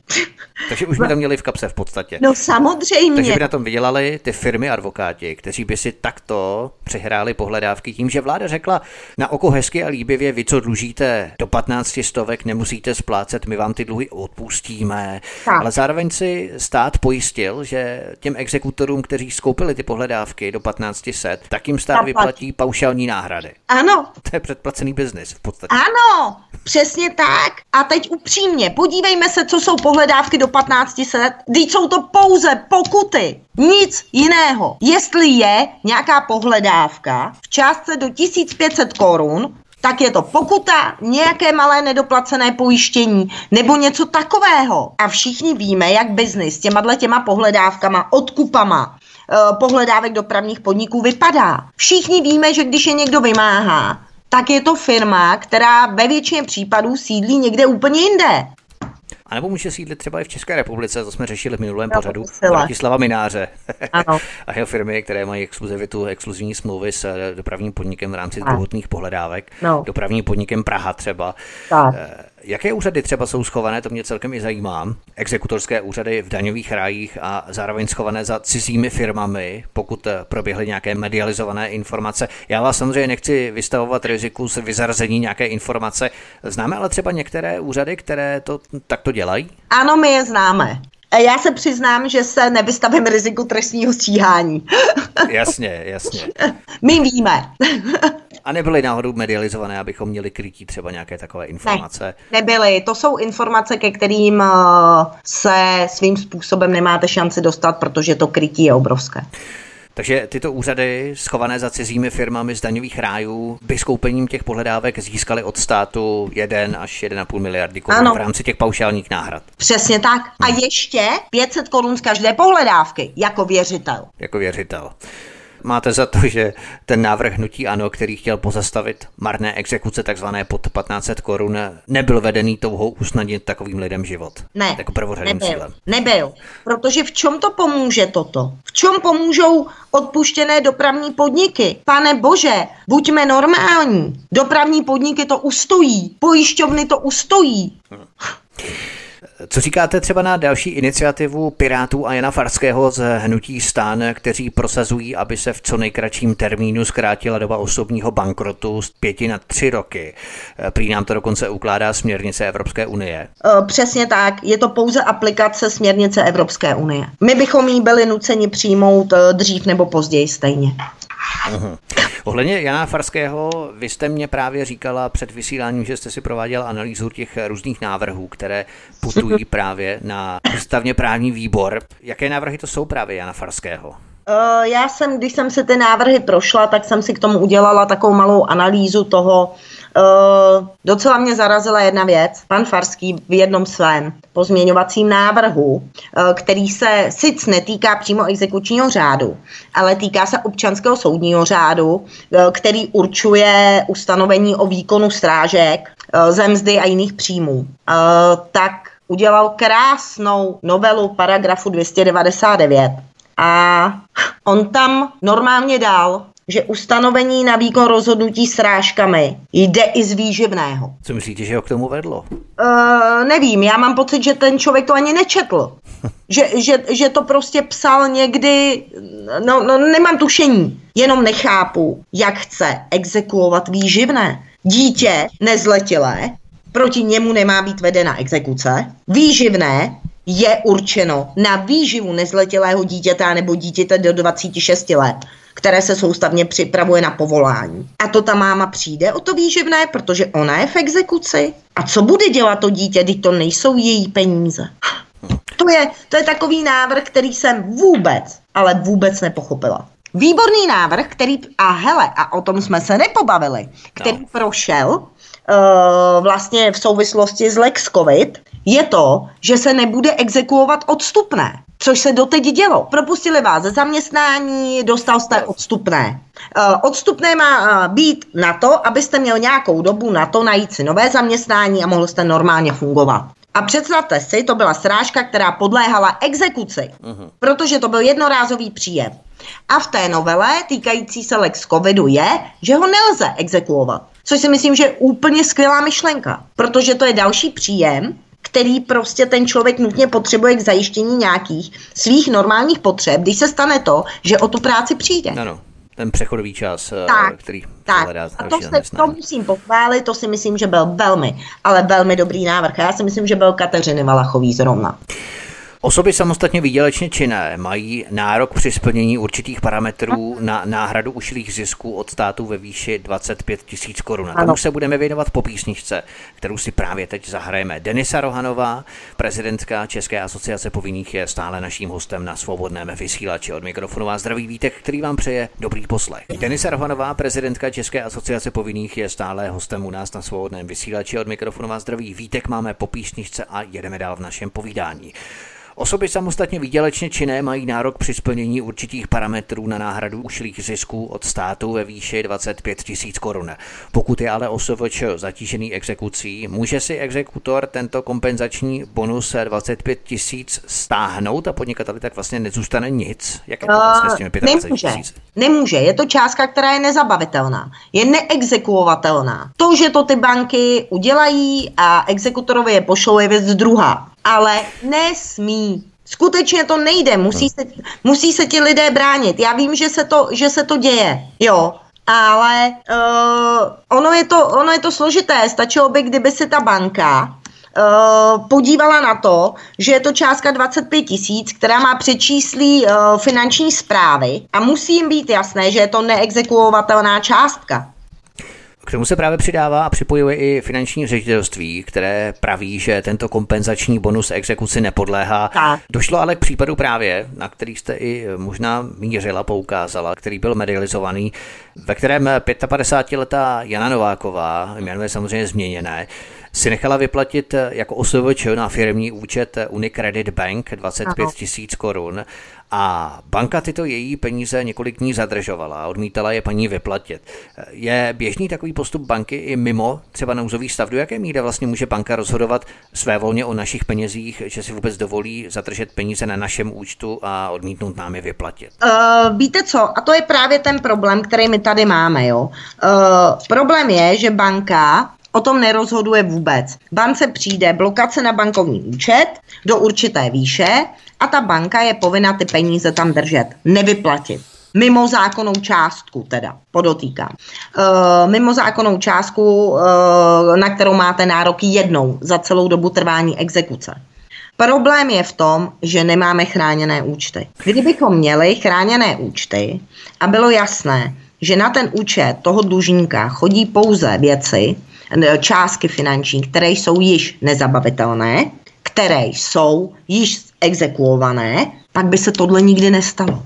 Takže už by to měli v kapse v podstatě. No samozřejmě. Takže by na tom vydělali ty firmy advokáti, kteří by si takto přehráli pohledávky tím, že vláda řekla na oko hezky a líbivě, vy co dlužíte do 15 stovek, nemusíte splácet, my vám ty dluhy odpustíme. Tak. Ale zároveň si stát pojistil, že těm exekutorům, kteří skoupili ty pohledávky do 1500, tak jim stát vyplatí paušální náhrady. Ano. To je předplacený biznis v podstatě. Ano, přesně tak. A teď upřímně, podívejme se, co jsou pohledávky do 1500. Teď jsou to pouze pokuty. Nic jiného. Jestli je nějaká pohledávka v částce do 1500 korun, tak je to pokuta, nějaké malé nedoplacené pojištění nebo něco takového. A všichni víme, jak biznis těma těma pohledávkama, odkupama, eh, pohledávek dopravních podniků vypadá. Všichni víme, že když je někdo vymáhá, tak je to firma, která ve většině případů sídlí někde úplně jinde. A nebo může sídlit třeba i v České republice, to jsme řešili v minulém no, pořadu, Vratislava Mináře ano. a jeho firmy, které mají exkluzivitu, exkluzivní smlouvy s eh, dopravním podnikem v rámci druhotných pohledávek, no. dopravním podnikem Praha třeba. Tak. Eh, Jaké úřady třeba jsou schované, to mě celkem i zajímá. Exekutorské úřady v daňových rájích a zároveň schované za cizími firmami, pokud eh, proběhly nějaké medializované informace. Já vás samozřejmě nechci vystavovat riziku z vyzarzení nějaké informace. Známe ale třeba některé úřady, které to takto dělají? Ano, my je známe. Já se přiznám, že se nevystavím riziku trestního stíhání. Jasně, jasně. My víme. A nebyly náhodou medializované, abychom měli krytí třeba nějaké takové informace? Ne, nebyly. To jsou informace, ke kterým eh, se svým způsobem nemáte šanci dostat, protože to krytí je obrovské. Takže tyto úřady, schované za cizími firmami z daňových rájů, by s koupením těch pohledávek získali od státu 1 až 1,5 miliardy korun v rámci těch paušálních náhrad. Přesně tak. A hmm. ještě 500 korun z každé pohledávky, jako věřitel. Jako věřitel. Máte za to, že ten návrh hnutí ANO, který chtěl pozastavit marné exekuce takzvané pod 1500 korun, nebyl vedený touhou usnadnit takovým lidem život? Ne, jako nebyl, cílem. nebyl. Protože v čem to pomůže toto? V čem pomůžou odpuštěné dopravní podniky? Pane bože, buďme normální. Dopravní podniky to ustojí, pojišťovny to ustojí. Hmm. Co říkáte třeba na další iniciativu Pirátů a Jana Farského z Hnutí stán, kteří prosazují, aby se v co nejkratším termínu zkrátila doba osobního bankrotu z pěti na tři roky? Prý nám to dokonce ukládá směrnice Evropské unie. E, přesně tak, je to pouze aplikace směrnice Evropské unie. My bychom ji byli nuceni přijmout e, dřív nebo později stejně. Uhum. Ohledně Jana Farského, vy jste mě právě říkala před vysíláním, že jste si prováděla analýzu těch různých návrhů, které putují právě na ústavně právní výbor. Jaké návrhy to jsou právě Jana Farského? Uh, já jsem, když jsem se ty návrhy prošla, tak jsem si k tomu udělala takovou malou analýzu toho, Uh, docela mě zarazila jedna věc. Pan Farský v jednom svém pozměňovacím návrhu, uh, který se sic netýká přímo exekučního řádu, ale týká se občanského soudního řádu, uh, který určuje ustanovení o výkonu strážek, zemzdy a jiných příjmů. Tak udělal krásnou novelu paragrafu 299 a on tam normálně dal, že ustanovení na výkon rozhodnutí srážkami jde i z výživného. Co myslíte, že ho k tomu vedlo? Uh, nevím, já mám pocit, že ten člověk to ani nečetl. že, že, že to prostě psal někdy, no, no nemám tušení, jenom nechápu, jak chce exekuovat výživné. Dítě nezletilé, proti němu nemá být vedena exekuce. Výživné je určeno na výživu nezletilého dítěte nebo dítěte do 26 let které se soustavně připravuje na povolání. A to ta máma přijde o to výživné, protože ona je v exekuci. A co bude dělat to dítě, když to nejsou její peníze? To je, to je takový návrh, který jsem vůbec, ale vůbec nepochopila. Výborný návrh, který, a hele, a o tom jsme se nepobavili, který no. prošel uh, vlastně v souvislosti s Lex COVID, je to, že se nebude exekuovat odstupné což se doteď dělo. Propustili vás ze zaměstnání, dostal jste odstupné. Eh, odstupné má eh, být na to, abyste měl nějakou dobu na to najít si nové zaměstnání a mohl jste normálně fungovat. A představte si, to byla srážka, která podléhala exekuci, uh-huh. protože to byl jednorázový příjem. A v té novele týkající se Lex Covidu je, že ho nelze exekuovat. Což si myslím, že je úplně skvělá myšlenka, protože to je další příjem, který prostě ten člověk nutně potřebuje k zajištění nějakých svých normálních potřeb, když se stane to, že o tu práci přijde. Ano, ten přechodový čas, eh, tak, který tak. A to, se, to musím pochválit, to si myslím, že byl velmi, ale velmi dobrý návrh. A já si myslím, že byl Kateřiny Valachový zrovna. Osoby samostatně výdělečně činné mají nárok při splnění určitých parametrů na náhradu ušlých zisků od státu ve výši 25 tisíc korun. A tomu se budeme věnovat po písničce, kterou si právě teď zahrajeme. Denisa Rohanová, prezidentka České asociace povinných, je stále naším hostem na svobodném vysílači. Od mikrofonu vás zdraví Vítek, který vám přeje dobrý poslech. Denisa Rohanová, prezidentka České asociace povinných, je stále hostem u nás na svobodném vysílači. Od mikrofonu vás zdraví Vítek, máme po písničce a jedeme dál v našem povídání. Osoby samostatně výdělečně činné mají nárok při splnění určitých parametrů na náhradu ušlých zisků od státu ve výši 25 tisíc korun. Pokud je ale OSVČ zatížený exekucí, může si exekutor tento kompenzační bonus 25 tisíc stáhnout a podnikateli tak vlastně nezůstane nic? Jak je to vlastně s těmi 25 nemůže. Nemůže, je to částka, která je nezabavitelná, je neexekuovatelná. To, že to ty banky udělají a exekutorovi je pošlou, je věc druhá ale nesmí. Skutečně to nejde, musí se, musí se ti lidé bránit. Já vím, že se to, že se to děje, jo, ale uh, ono, je to, ono je to složité. Stačilo by, kdyby si ta banka Uh, podívala na to, že je to částka 25 tisíc, která má přečíslí uh, finanční zprávy a musí jim být jasné, že je to neexekuovatelná částka K tomu se právě přidává a připojuje i finanční ředitelství, které praví, že tento kompenzační bonus exekuci nepodléhá. Tak. Došlo ale k případu právě, na který jste i možná mířila, poukázala, který byl medializovaný, ve kterém 55-letá Jana Nováková, jméno je samozřejmě změněné, si nechala vyplatit jako OSVČ na firmní účet Unicredit Bank 25 tisíc korun a banka tyto její peníze několik dní zadržovala a odmítala je paní vyplatit. Je běžný takový postup banky i mimo třeba nouzový stav? Do jaké míry vlastně může banka rozhodovat své volně o našich penězích, že si vůbec dovolí zadržet peníze na našem účtu a odmítnout nám je vyplatit? Uh, víte co? A to je právě ten problém, který my tady máme. Jo? Uh, problém je, že banka o tom nerozhoduje vůbec. Bance přijde blokace na bankovní účet do určité výše a ta banka je povinna ty peníze tam držet, nevyplatit. Mimo zákonnou částku teda, podotýkám. E, mimo zákonnou částku, e, na kterou máte nárok jednou za celou dobu trvání exekuce. Problém je v tom, že nemáme chráněné účty. Kdybychom měli chráněné účty a bylo jasné, že na ten účet toho dlužníka chodí pouze věci, částky finanční, které jsou již nezabavitelné, které jsou již exekuované, pak by se tohle nikdy nestalo.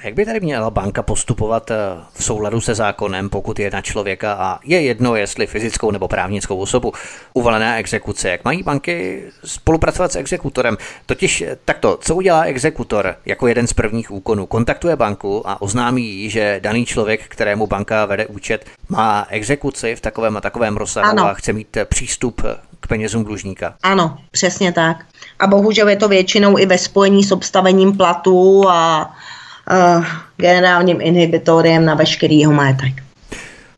A jak by tady měla banka postupovat eh, v souladu se zákonem, pokud je na člověka a je jedno, jestli fyzickou nebo právnickou osobu uvalená exekuce? Jak mají banky spolupracovat s exekutorem? Totiž eh, takto, co udělá exekutor jako jeden z prvních úkonů? Kontaktuje banku a oznámí jí, že daný člověk, kterému banka vede účet, má exekuci v takovém a takovém rozsahu ano. a chce mít eh, přístup k penězům dlužníka. Ano, přesně tak. A bohužel je to většinou i ve spojení s obstavením platu a generálním inhibitoriem na veškerý jeho majetek.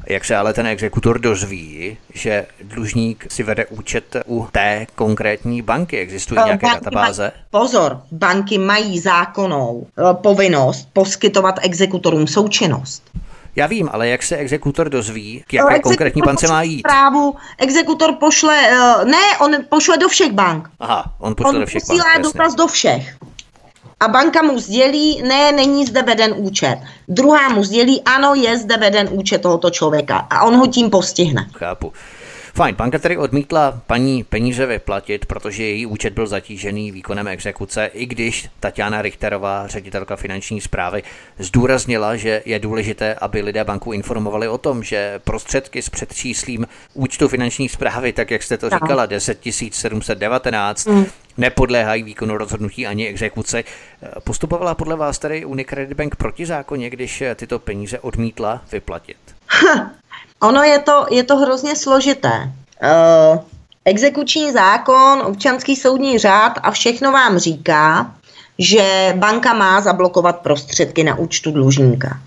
Jak se ale ten exekutor dozví, že dlužník si vede účet u té konkrétní banky? Existují uh, nějaké banky databáze? Maj, pozor, banky mají zákonnou uh, povinnost poskytovat exekutorům součinnost. Já vím, ale jak se exekutor dozví, k jaké konkrétní bance má jít? Právu, exekutor pošle, ne, on pošle do všech bank. Aha, on pošle on do všech bank. On posílá dotaz do všech a banka mu sdělí, ne, není zde veden účet. Druhá mu sdělí, ano, je zde veden účet tohoto člověka a on ho tím postihne. Chápu. Fajn, banka tedy odmítla paní peníze vyplatit, protože její účet byl zatížený výkonem exekuce, i když Tatiana Richterová, ředitelka finanční zprávy, zdůraznila, že je důležité, aby lidé banku informovali o tom, že prostředky s předčíslím účtu finanční zprávy, tak jak jste to říkala, 10 719, mm. nepodléhají výkonu rozhodnutí ani exekuce. Postupovala podle vás tady Unicredit Bank protizákonně, když tyto peníze odmítla vyplatit? Ono je to, je to hrozně složité. Uh, exekuční zákon, občanský soudní řád a všechno vám říká, že banka má zablokovat prostředky na účtu dlužníka.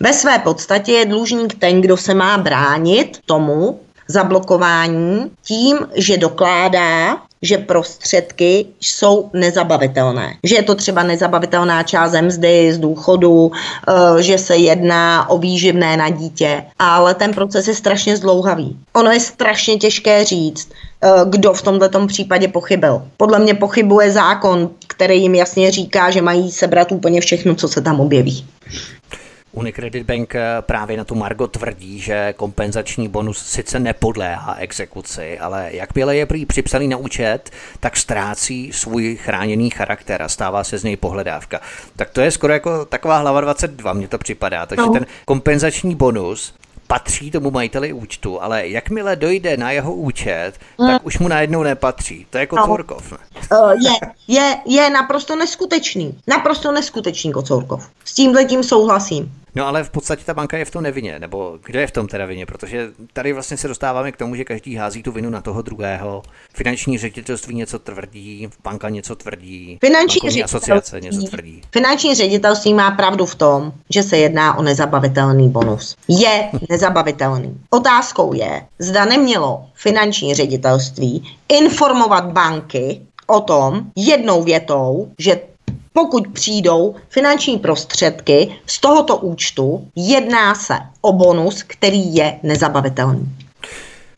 Ve své podstatě je dlužník ten, kdo se má bránit tomu zablokování tím, že dokládá, že prostředky jsou nezabavitelné. Že je to třeba nezabavitelná část mzdy, z důchodu, eh, že se jedná o výživné na dítě, ale ten proces je strašně zdlouhavý. Ono je strašně těžké říct, eh, kdo v tomto případě pochybil. Podle mě pochybuje zákon, který jim jasně říká, že mají sebrat úplně všechno, co se tam objeví. Unicredit Bank eh, právě na tu Margo tvrdí, že kompenzační bonus sice nepodléhá exekuci, ale jakmile je prý připsaný na účet, tak ztrácí svůj chráněný charakter a stává se z něj pohledávka. Tak to je skoro jako taková hlava 22, mně to připadá. Takže no. ten kompenzační bonus patří tomu majiteli účtu, ale jakmile dojde na jeho účet, mm. tak už mu najednou nepatří. To je Kocourkov. No. Uh, je, je, je naprosto neskutečný. Naprosto neskutečný Kocourkov. S tímhle tím souhlasím. No ale v podstatě ta banka je v tom nevině, nebo kdo je v tom teda vině, protože tady vlastně se dostáváme k tomu, že každý hází tu vinu na toho druhého. Finanční ředitelství něco tvrdí, banka něco tvrdí, finanční asociace něco tvrdí. Finanční ředitelství má pravdu v tom, že se jedná o nezabavitelný bonus. Je nezabavitelný. Otázkou je, zda nemělo finanční ředitelství informovat banky o tom jednou větou, že pokud přijdou finanční prostředky z tohoto účtu, jedná se o bonus, který je nezabavitelný.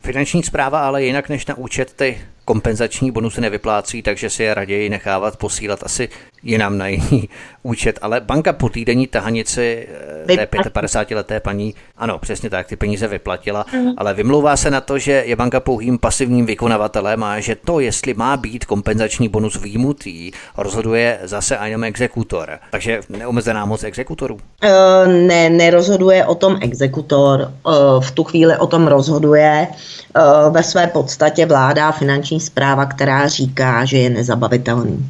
Finanční zpráva ale jinak než na účet ty kompenzační bonusy nevyplácí, takže si je raději nechávat posílat asi jinam na jiný účet, ale banka po týdenní tahanici eh, té 55-leté paní, ano, přesně tak, ty peníze vyplatila, mm. ale vymlouvá se na to, že je banka pouhým pasivním vykonavatelem a že to, jestli má být kompenzační bonus výjimutý, rozhoduje zase a jenom exekutor. Takže neomezená moc exekutorů? Uh, ne, nerozhoduje o tom exekutor. Uh, v tu chvíli o tom rozhoduje ve své podstatě vláda finanční zpráva, která říká, že je nezabavitelný.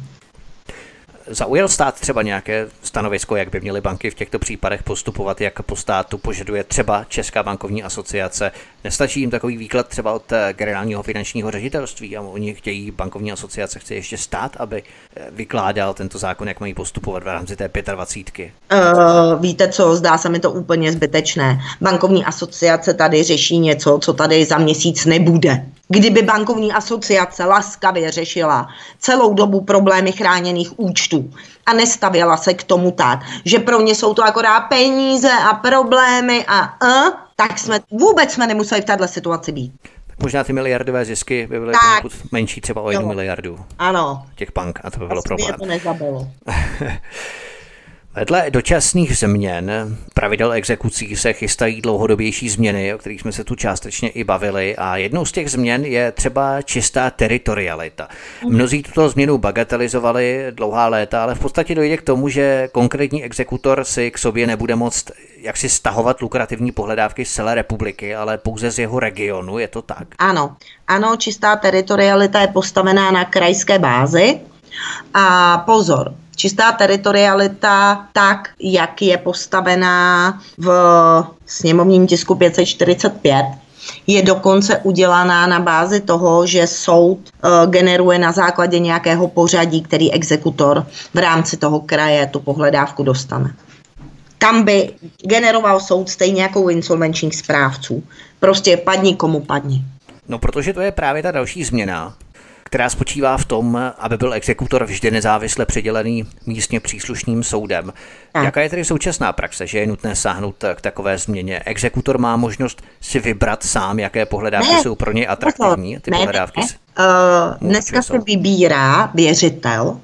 Zaujal stát třeba nějaké stanovisko, jak by měly banky v těchto případech postupovat, jak po státu požaduje třeba Česká bankovní asociace? Nestačí jim takový výklad třeba od eh, generálního finančního ředitelství a oni chtějí, bankovní asociace chce ještě stát, aby eh, vykládal tento zákon, jak mají postupovat v rámci té 25. Uh, víte co, zdá se mi to úplně zbytečné. Bankovní asociace tady řeší něco, co tady za měsíc nebude. Kdyby bankovní asociace laskavě řešila celou dobu problémy chráněných účtů a nestavěla se k tomu tak, že pro ně jsou to akorát peníze a problémy a a, tak jsme vůbec jsme nemuseli v této situaci být. Tak možná ty miliardové zisky by byly menší, třeba o jednu miliardu. Ano. Těch bank a to by bylo Asi problém. to nezabilo. Vedle dočasných změn pravidel exekucí se chystají dlouhodobější změny, o kterých jsme se tu částečně i bavili a jednou z těch změn je třeba čistá teritorialita. Mnozí tuto změnu bagatelizovali dlouhá léta, ale v podstatě dojde k tomu, že konkrétní exekutor si k sobě nebude moct jak si stahovat lukrativní pohledávky z celé republiky, ale pouze z jeho regionu, je to tak? Ano, ano, čistá teritorialita je postavená na krajské bázi a pozor, čistá teritorialita tak, jak je postavená v sněmovním tisku 545, je dokonce udělaná na bázi toho, že soud uh, generuje na základě nějakého pořadí, který exekutor v rámci toho kraje tu pohledávku dostane. Tam by generoval soud stejně jako u insolvenčních správců. Prostě padni komu padni. No protože to je právě ta další změna, která spočívá v tom, aby byl exekutor vždy nezávisle předělený místně příslušným soudem. A. Jaká je tedy současná praxe, že je nutné sáhnout k takové změně? Exekutor má možnost si vybrat sám, jaké pohledávky ne, jsou pro něj atraktivní, ty ne, pohledávky? Ne, ne. Uh, dneska se vybírá věřitel,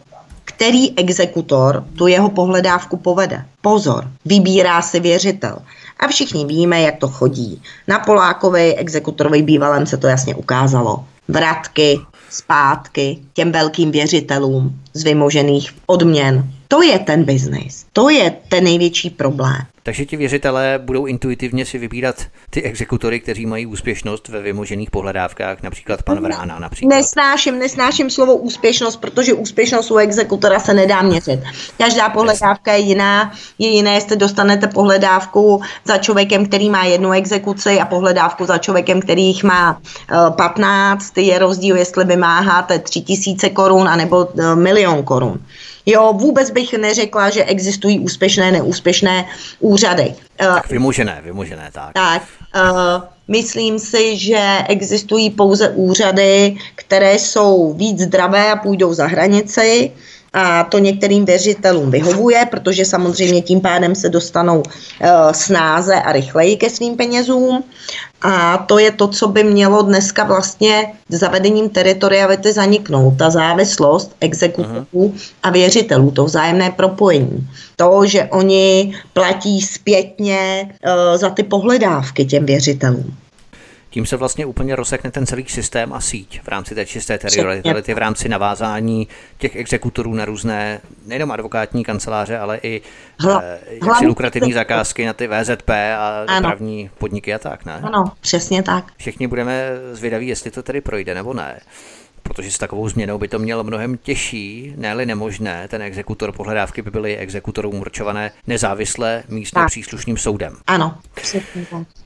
který exekutor tu jeho pohledávku povede. Pozor, vybírá si věřitel. A všichni víme, jak to chodí. Na Polákovi exekutorovi bývalém se to jasně ukázalo. Vratky, zpátky těm velkým věřitelům z vymožených odměn. To je ten biznis. To je ten největší problém. Takže ti věřitelé budou intuitivně si vybírat ty exekutory, kteří mají úspěšnost ve vymožených pohledávkách, například pan Vrána. Například. Nesnáším, nesnáším slovo úspěšnost, protože úspěšnost u exekutora se nedá měřit. Každá pohledávka je jiná. Je jiné, jestli dostanete pohledávku za člověkem, který má jednu exekuci a pohledávku za člověkem, který jich má 15. Eh, je rozdíl, jestli vymáháte 3000 korun anebo eh, milion korun. Jo, vůbec bych neřekla, že existují úspěšné, neúspěšné úřady. Eh, tak vymožené, vymožené, tak. Tak, uh, myslím si, že existují pouze úřady, které jsou víc zdravé a půjdou za hranici, a to některým věřitelům vyhovuje, protože samozřejmě tím pádem se dostanou uh, snáze a rychleji ke svým penězům. A to je to, co by mělo dneska vlastně zavedením teritoriality zaniknout. Ta závislost exekutorů uh-huh. a věřitelů, to vzájemné propojení. To, že oni platí zpětně uh, za ty pohledávky těm věřitelům tím se vlastně úplně rozsekne ten celý systém a síť v rámci té čisté teritoriality, v rámci navázání těch exekutorů na různé, nejenom advokátní kanceláře, ale i Hla, eh, lukrativní zakázky na ty VZP a dopravní podniky a tak, ne? Ano, přesně tak. Všichni budeme zvědaví, jestli to tedy projde nebo ne protože s takovou změnou by to mělo mnohem těžší, ne nemožné. Ten exekutor pohledávky by byly exekutorům určované nezávisle místně tak. příslušným soudem. Ano.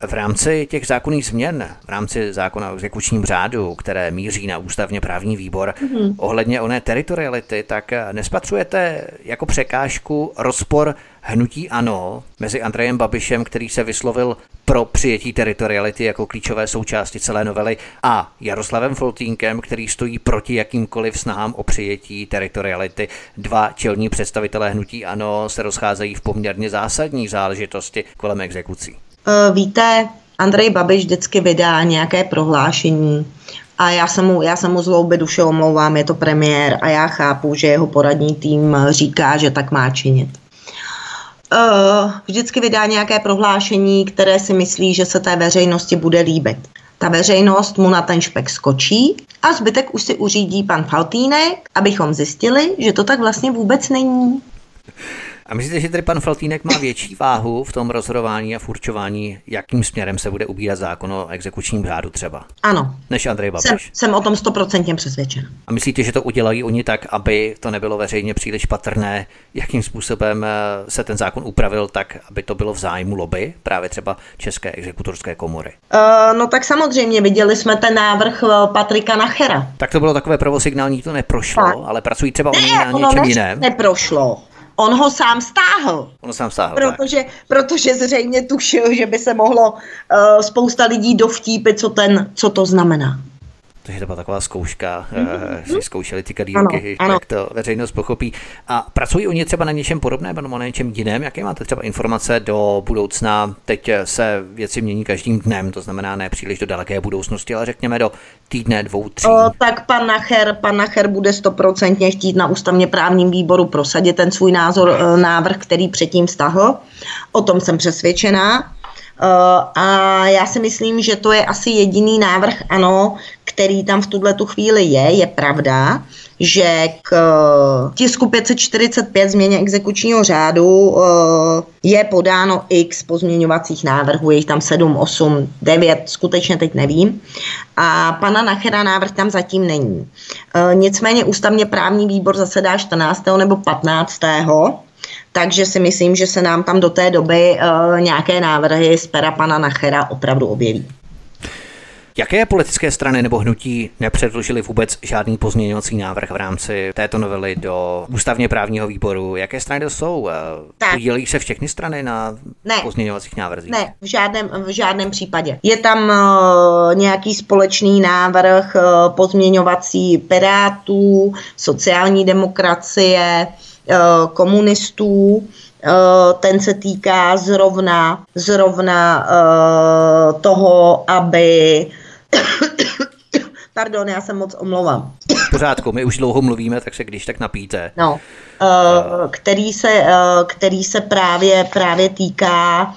V rámci těch zákonných změn, v rámci zákona o exekučním řádu, které míří na ústavně právní výbor, mm-hmm. ohledně oné teritoriality, tak nespatřujete jako překážku rozpor hnutí ANO mezi Andrejem Babišem, který se vyslovil pro přijetí teritoriality jako klíčové součásti celé novely, a Jaroslavem Foltínkem, který stojí proti jakýmkoliv snahám o přijetí teritoriality. Dva čelní představitelé hnutí ANO se rozcházejí v poměrně zásadní záležitosti kolem exekucí. Víte, Andrej Babiš vždycky vydá nějaké prohlášení a já se mu, já se mu zloubě duše omlouvám, je to premiér a já chápu, že jeho poradní tým říká, že tak má činit. Uh, vždycky vydá nějaké prohlášení, které si myslí, že se té veřejnosti bude líbit. Ta veřejnost mu na ten špek skočí a zbytek už si uřídí pan Faltýnek, abychom zjistili, že to tak vlastně vůbec není. A myslíte, že tady pan Faltýnek má větší váhu v tom rozhodování a v určování, jakým směrem se bude ubírat zákon o exekučním řádu třeba? Ano. Než Andrej Babiš? Jsem, jsem o tom stoprocentně přesvědčen. A myslíte, že to udělají oni tak, aby to nebylo veřejně příliš patrné, jakým způsobem eh, se ten zákon upravil tak, aby to bylo v zájmu lobby, právě třeba České exekutorské komory? Uh, no tak samozřejmě, viděli jsme ten návrh eh, Patrika Nachera. Tak to bylo takové provosignální, to neprošlo, tak. ale pracují třeba ne, oni na něčem jiném. neprošlo. On ho sám stáhl. On ho sám stáhl, protože, protože zřejmě tušil, že by se mohlo uh, spousta lidí dovtípit, co, ten, co to znamená. Takže to byla taková zkouška, mm-hmm. si zkoušeli ty kadílky, ano, jak to veřejnost pochopí. A pracují oni třeba na něčem podobném nebo na něčem jiném? Jaké máte třeba informace do budoucna? Teď se věci mění každým dnem, to znamená ne příliš do daleké budoucnosti, ale řekněme do týdne, dvou, tří. O, tak pan Nacher, pan Nacher bude stoprocentně chtít na ústavně právním výboru prosadit ten svůj názor, e, návrh, který předtím stahl. O tom jsem přesvědčená. Eh, a já si myslím, že to je asi jediný návrh, ano, který tam v tuhle tu chvíli je. Je pravda, že k eh, tisku 545 změně exekučního řádu eh, je podáno x pozměňovacích návrhů, je jich tam 7, 8, 9, skutečně teď nevím. A pana Nachera návrh tam zatím není. Nicméně ústavně právní výbor zasedá 14. nebo 15 takže si myslím, že se nám tam do té doby uh, nějaké návrhy z pera pana Nachera opravdu objeví. Jaké politické strany nebo hnutí nepředložili vůbec žádný pozměňovací návrh v rámci této novely do ústavně právního výboru? Jaké strany to jsou? Eh, tak. Podílejí se všechny strany na ne. pozměňovacích návrzích? Ne, v žádném, v žádném případě. Je tam uh, nějaký společný návrh uh, pozměňovací Pirátů, sociální demokracie, Eh, komunistů, eh, ten se týká zrovna, zrovna eh, toho, aby Pardon, já se moc omlouvám. V pořádku, my už dlouho mluvíme, tak se když tak napíte. No, který se, který se právě, právě týká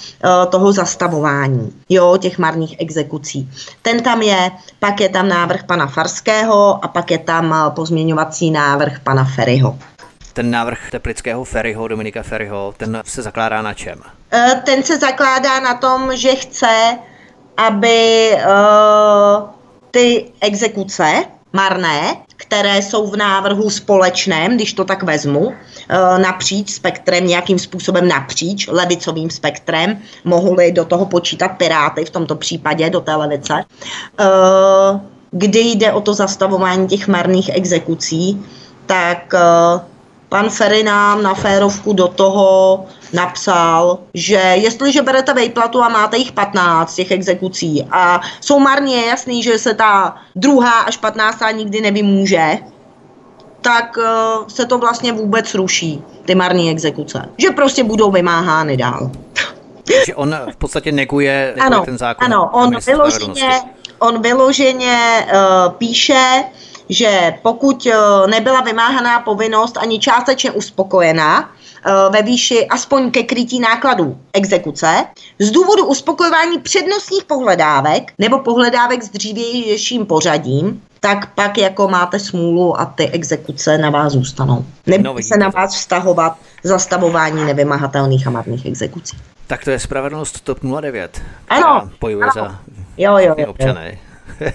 toho zastavování, jo, těch marných exekucí. Ten tam je, pak je tam návrh pana Farského a pak je tam pozměňovací návrh pana Ferryho ten návrh teplického Ferryho, Dominika Ferryho, ten se zakládá na čem? E, ten se zakládá na tom, že chce, aby uh, ty exekuce marné, které jsou v návrhu společném, když to tak vezmu, napříč spektrem, nějakým způsobem napříč levicovým spektrem, mohli do toho počítat Piráty v tomto případě, do té levice, kdy jde o to zastavování těch marných exekucí, tak pan Ferry nám na férovku do toho napsal, že jestliže berete vejplatu a máte jich 15 těch exekucí a jsou marně je jasný, že se ta druhá až 15 nikdy nevymůže, tak uh, se to vlastně vůbec ruší, ty marné exekuce. Že prostě budou vymáhány dál. Takže on v podstatě neguje, neguje ano, ten zákon. Ano, on vyloženě, on vyloženě uh, píše, že pokud eh, nebyla vymáhaná povinnost ani částečně uspokojená, eh, ve výši aspoň ke krytí nákladů exekuce z důvodu uspokojování přednostních pohledávek nebo pohledávek s dřívějším pořadím, tak pak jako máte smůlu a ty exekuce na vás zůstanou. Nebude no, se na vás vztahovat zastavování nevymahatelných a marných exekucí. Tak to je spravedlnost TOP 09. Ano. Bojuje ano. za jo, jo, jo, občany.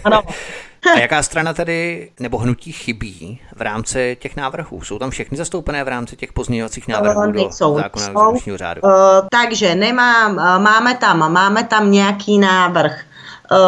Ano. A jaká strana tedy nebo hnutí chybí v rámci těch návrhů? Jsou tam všechny zastoupené v rámci těch pozměňovacích návrhů uh, do jsou, zákona jsou, řádu? Uh, takže nemám, uh, máme tam, máme tam nějaký návrh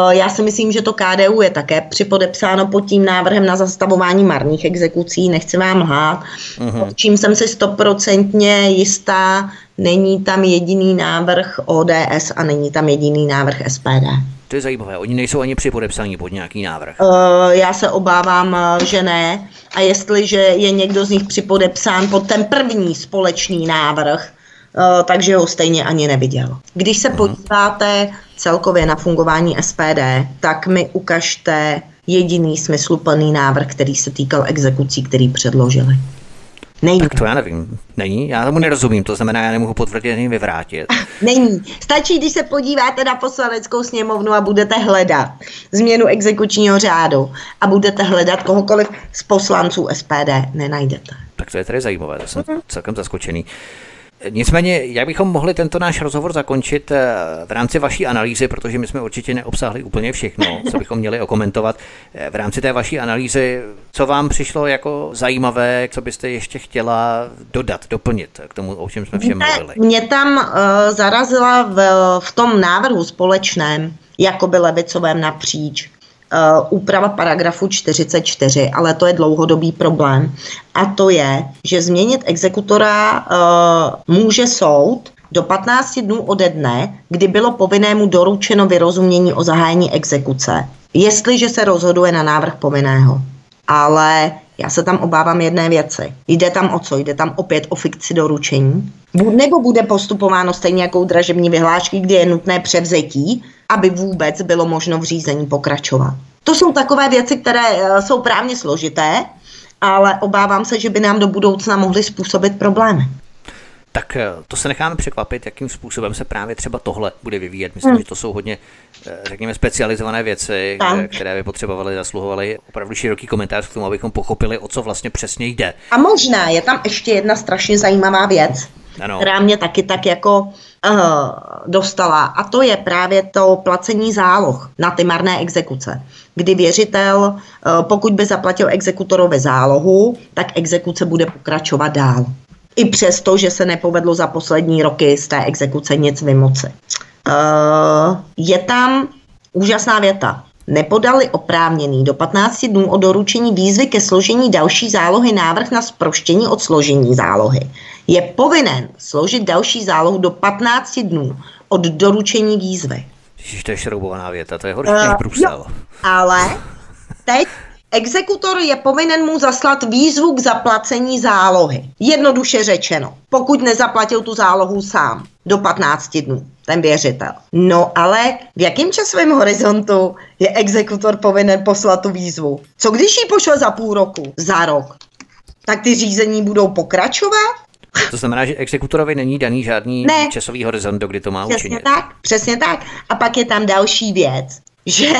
já si myslím, že to KDU je také připodepsáno pod tím návrhem na zastavování marných exekucí, nechci vám lhát. Uh-huh. Čím jsem si stoprocentně jistá, není tam jediný návrh ODS a není tam jediný návrh SPD. To je zajímavé. Oni nejsou ani připodepsaní pod nějaký návrh. Uh, já se obávám, eh, že ne. A jestliže je někdo z nich připodepsán pod ten první společný návrh, uh, takže ho stejně ani neviděl. Když se uh-huh. podíváte celkově na fungování SPD, tak mi ukažte jediný smysluplný návrh, který se týkal exekucí, který předložili. Není. Tak to já nevím. Není? Já tomu nerozumím, to znamená, já nemohu potvrdit ani vyvrátit. Není. Stačí, když se podíváte na poslaneckou sněmovnu a budete hledat změnu exekučního řádu a budete hledat kohokoliv z poslanců SPD. Nenajdete. Tak to je tady zajímavé, to jsem celkem zaskočený. Nicméně, jak bychom mohli tento náš rozhovor zakončit eh, v rámci vaší analýzy, protože my jsme určitě neobsáhli úplně všechno, co bychom měli okomentovat. Eh, v rámci té vaší analýzy, co vám přišlo jako zajímavé, co byste ještě chtěla dodat, doplnit k tomu, o čem jsme všem mluvili? Mě tam uh, zarazila v, v tom návrhu společném, jako by levicovém napříč, úprava paragrafu 44, ale to je dlouhodobý problém. A to je, že změnit exekutora uh, může soud do 15 dnů ode dne, kdy bylo povinnému doručeno vyrozumění o zahájení exekuce, jestliže se rozhoduje na návrh povinného. Ale já se tam obávám jedné věci. Jde tam o co? Jde tam opět o fikci doručení? Nebo bude postupováno stejně jako u dražební vyhlášky, kdy je nutné převzetí aby vůbec bylo možno v řízení pokračovat. To jsou takové věci, které eh, jsou právně složité, ale obávám se, že by nám do budoucna mohly způsobit problémy. Tak eh, to se necháme překvapit, jakým způsobem se právě třeba tohle bude vyvíjet. Myslím, hmm. že to jsou hodně, eh, řekněme, specializované věci, tak. které by potřebovaly, zasluhovaly opravdu široký komentář k tomu, abychom pochopili, o co vlastně přesně jde. A možná je tam ještě jedna strašně zajímavá věc, ano. která mě taky tak jako uh, dostala. A to je právě to placení záloh na ty marné exekuce. Kdy věřitel, uh, pokud by zaplatil exekutorovi zálohu, tak exekuce bude pokračovat dál. I přesto, že se nepovedlo za poslední roky z té exekuce nic vymoci. Uh, je tam úžasná věta nepodali oprávněný do 15 dnů od doručení výzvy ke složení další zálohy návrh na sproštění od složení zálohy, je povinen složit další zálohu do 15 dnů od doručení výzvy. Ježiš, to je šroubovaná věta, to je horší uh, než Brusel. Jo, ale teď Exekutor je povinen mu zaslat výzvu k zaplacení zálohy. Jednoduše řečeno, pokud nezaplatil tu zálohu sám do 15 dnů, ten věřitel. No ale v jakém časovém horizontu je exekutor povinen poslat tu výzvu? Co když ji pošle za půl roku, za rok? Tak ty řízení budou pokračovat? To znamená, že exekutorovi není daný žádný ne. časový horizont, do kdy to má přesně učinit. tak, přesně tak. A pak je tam další věc, že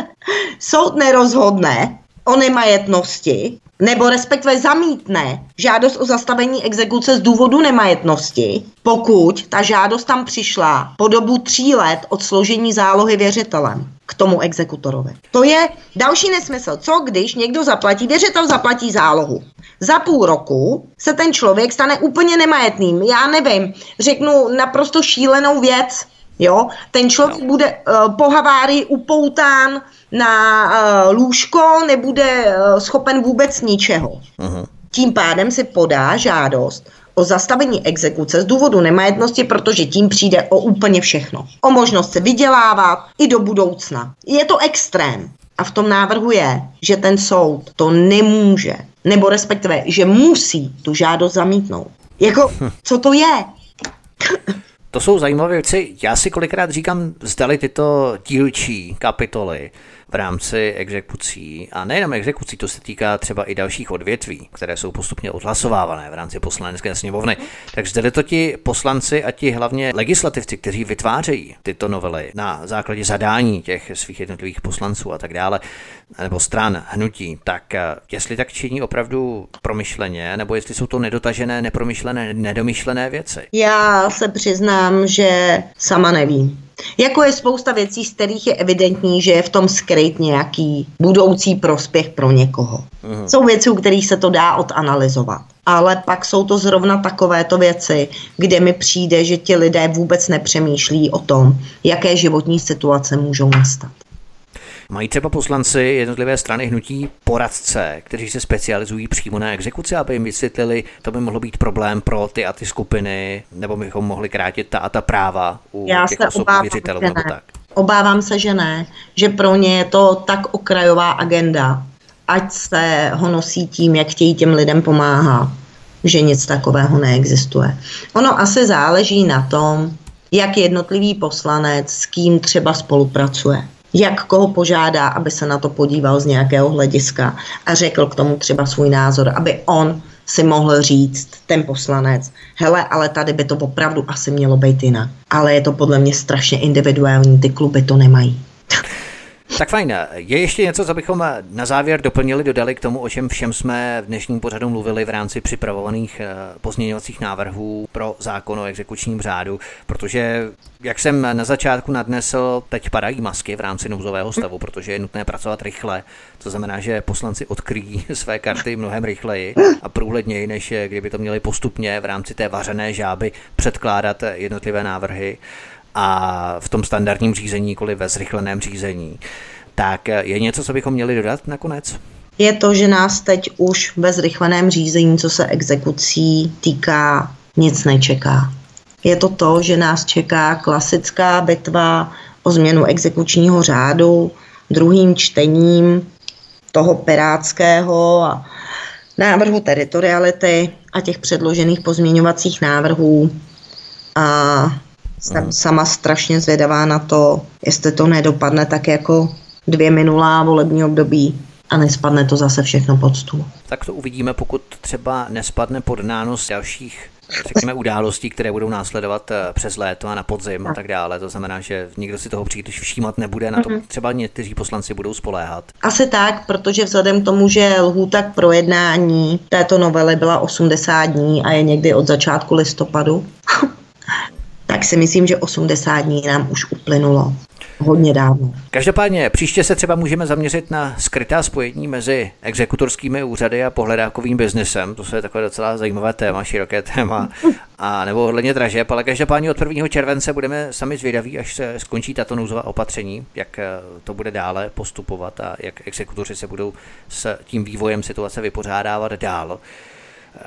soud nerozhodne o nemajetnosti, nebo respektive zamítne žádost o zastavení exekuce z důvodu nemajetnosti, pokud ta žádost tam přišla po dobu tří let od složení zálohy věřitelem k tomu exekutorovi. To je další nesmysl. Co když někdo zaplatí, věřitel zaplatí zálohu. Za půl roku se ten člověk stane úplně nemajetným. Já nevím, řeknu naprosto šílenou věc. Jo? Ten člověk no. bude uh, po havárii upoután na uh, lůžko, nebude uh, schopen vůbec ničeho. Uh-huh. Tím pádem si podá žádost o zastavení exekuce z důvodu nemajetnosti, protože tím přijde o úplně všechno. O možnost se vydělávat i do budoucna. Je to extrém. A v tom návrhu je, že ten soud to nemůže, nebo respektive, že musí tu žádost zamítnout. Jako, co to je? To jsou zajímavé věci. Já si kolikrát říkám, zdali tyto dílčí kapitoly v rámci exekucí, a nejenom exekucí, to se týká třeba i dalších odvětví, které jsou postupně odhlasovávané v rámci poslanecké sněmovny. Takže zde to ti poslanci a ti hlavně legislativci, kteří vytvářejí tyto novely na základě zadání těch svých jednotlivých poslanců a tak dále, nebo stran hnutí, tak eh, jestli tak činí opravdu promyšleně, nebo jestli jsou to nedotažené, nepromyšlené, nedomyšlené věci. Já se přiznám, že sama nevím. Jako je spousta věcí, z kterých je evidentní, že je v tom skryt nějaký budoucí prospěch pro někoho. Uhum. Jsou věci, u kterých se to dá odanalizovat. Ale pak jsou to zrovna takovéto věci, kde mi přijde, že ti lidé vůbec nepřemýšlí o tom, jaké životní situace můžou nastat. Mají třeba poslanci jednotlivé strany hnutí poradce, kteří se specializují přímo na exekuci, aby jim vysvětlili, to by mohlo být problém pro ty a ty skupiny, nebo bychom mohli krátit ta a ta práva u Já těch se osob obávám, věřitelů nebo tak. Obávám se, že ne, že pro ně je to tak okrajová agenda, ať se ho nosí tím, jak chtějí těm lidem pomáhat, že nic takového neexistuje. Ono asi záleží na tom, jak jednotlivý poslanec s kým třeba spolupracuje. Jak koho požádá, aby se na to podíval z nějakého hlediska a řekl k tomu třeba svůj názor, aby on si mohl říct ten poslanec, hele, ale tady by to opravdu asi mělo být jinak. Ale je to podle mě strašně individuální, ty kluby to nemají. Tak fajn. Je ještě něco, co bychom na závěr doplnili, dodali k tomu, o čem všem jsme v dnešním pořadu mluvili v rámci připravovaných eh, pozměňovacích návrhů pro zákon o exekučním řádu, protože, jak jsem na začátku nadnesl, teď padají masky v rámci nouzového stavu, protože je nutné pracovat rychle. To znamená, že poslanci odkryjí své karty mnohem rychleji a průhledněji, než kdyby to měli postupně v rámci té vařené žáby předkládat jednotlivé návrhy a v tom standardním řízení, kvůli ve zrychleném řízení. Tak je něco, co bychom měli dodat nakonec? Je to, že nás teď už ve zrychleném řízení, co se exekucí týká, nic nečeká. Je to to, že nás čeká klasická bitva o změnu exekučního řádu, druhým čtením toho pirátského a návrhu teritoriality a těch předložených pozměňovacích návrhů. A jsem sama strašně zvědavá na to, jestli to nedopadne tak jako dvě minulá volební období a nespadne to zase všechno pod stůl. Tak to uvidíme, pokud třeba nespadne pod nános dalších řekněme, událostí, které budou následovat eh, přes léto a na podzim a tak dále. To znamená, že nikdo si toho příliš všímat nebude, na to mm-hmm. třeba někteří poslanci budou spoléhat. Asi tak, protože vzhledem k tomu, že lhůta k projednání této novely byla 80 dní a je někdy od začátku listopadu, tak si myslím, že 80 dní nám už uplynulo hodně dávno. Každopádně příště se třeba můžeme zaměřit na skrytá spojení mezi exekutorskými úřady a pohledákovým biznesem. To je takové docela zajímavé téma, široké téma. A nebo ohledně dražeb, ale každopádně od 1. července budeme sami zvědaví, až se skončí tato nouzová opatření, jak eh, to bude dále postupovat a jak exekutoři se budou s tím vývojem situace vypořádávat dál.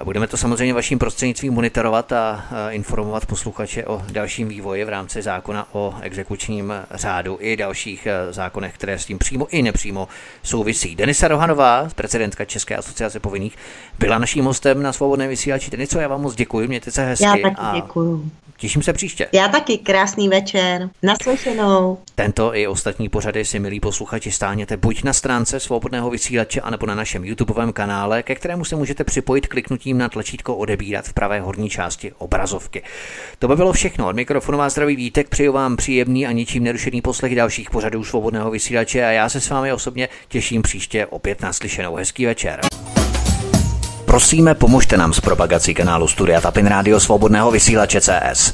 Budeme to samozřejmě vaším prostřednictvím monitorovat a informovat posluchače o dalším vývoji v rámci zákona o exekučním řádu i dalších e, zákonech, které s tím přímo i nepřímo souvisí. Denisa Rohanová, prezidentka České asociace povinných, byla naším hostem na svobodné vysílači. Deniso, já vám moc děkuji, mějte se hezky. Já taky a děkuji. Těším se příště. Já taky, krásný večer. Naslyšenou. Tento i ostatní pořady si, milí posluchači, stáněte buď na stránce svobodného vysílače, anebo na našem YouTubeovém kanále, ke kterému se můžete připojit kliknutím na tlačítko odebírat v pravé horní části obrazovky. To by bylo všechno. Od mikrofonu vás zdraví Vítek, přeju vám příjemný a ničím nerušený poslech dalších pořadů svobodného vysílače a já se s vámi osobně těším příště opět naslyšenou. Hezký večer. Prosíme, pomožte nám s propagací kanálu Studia Tapin Rádio Svobodného vysílače CS.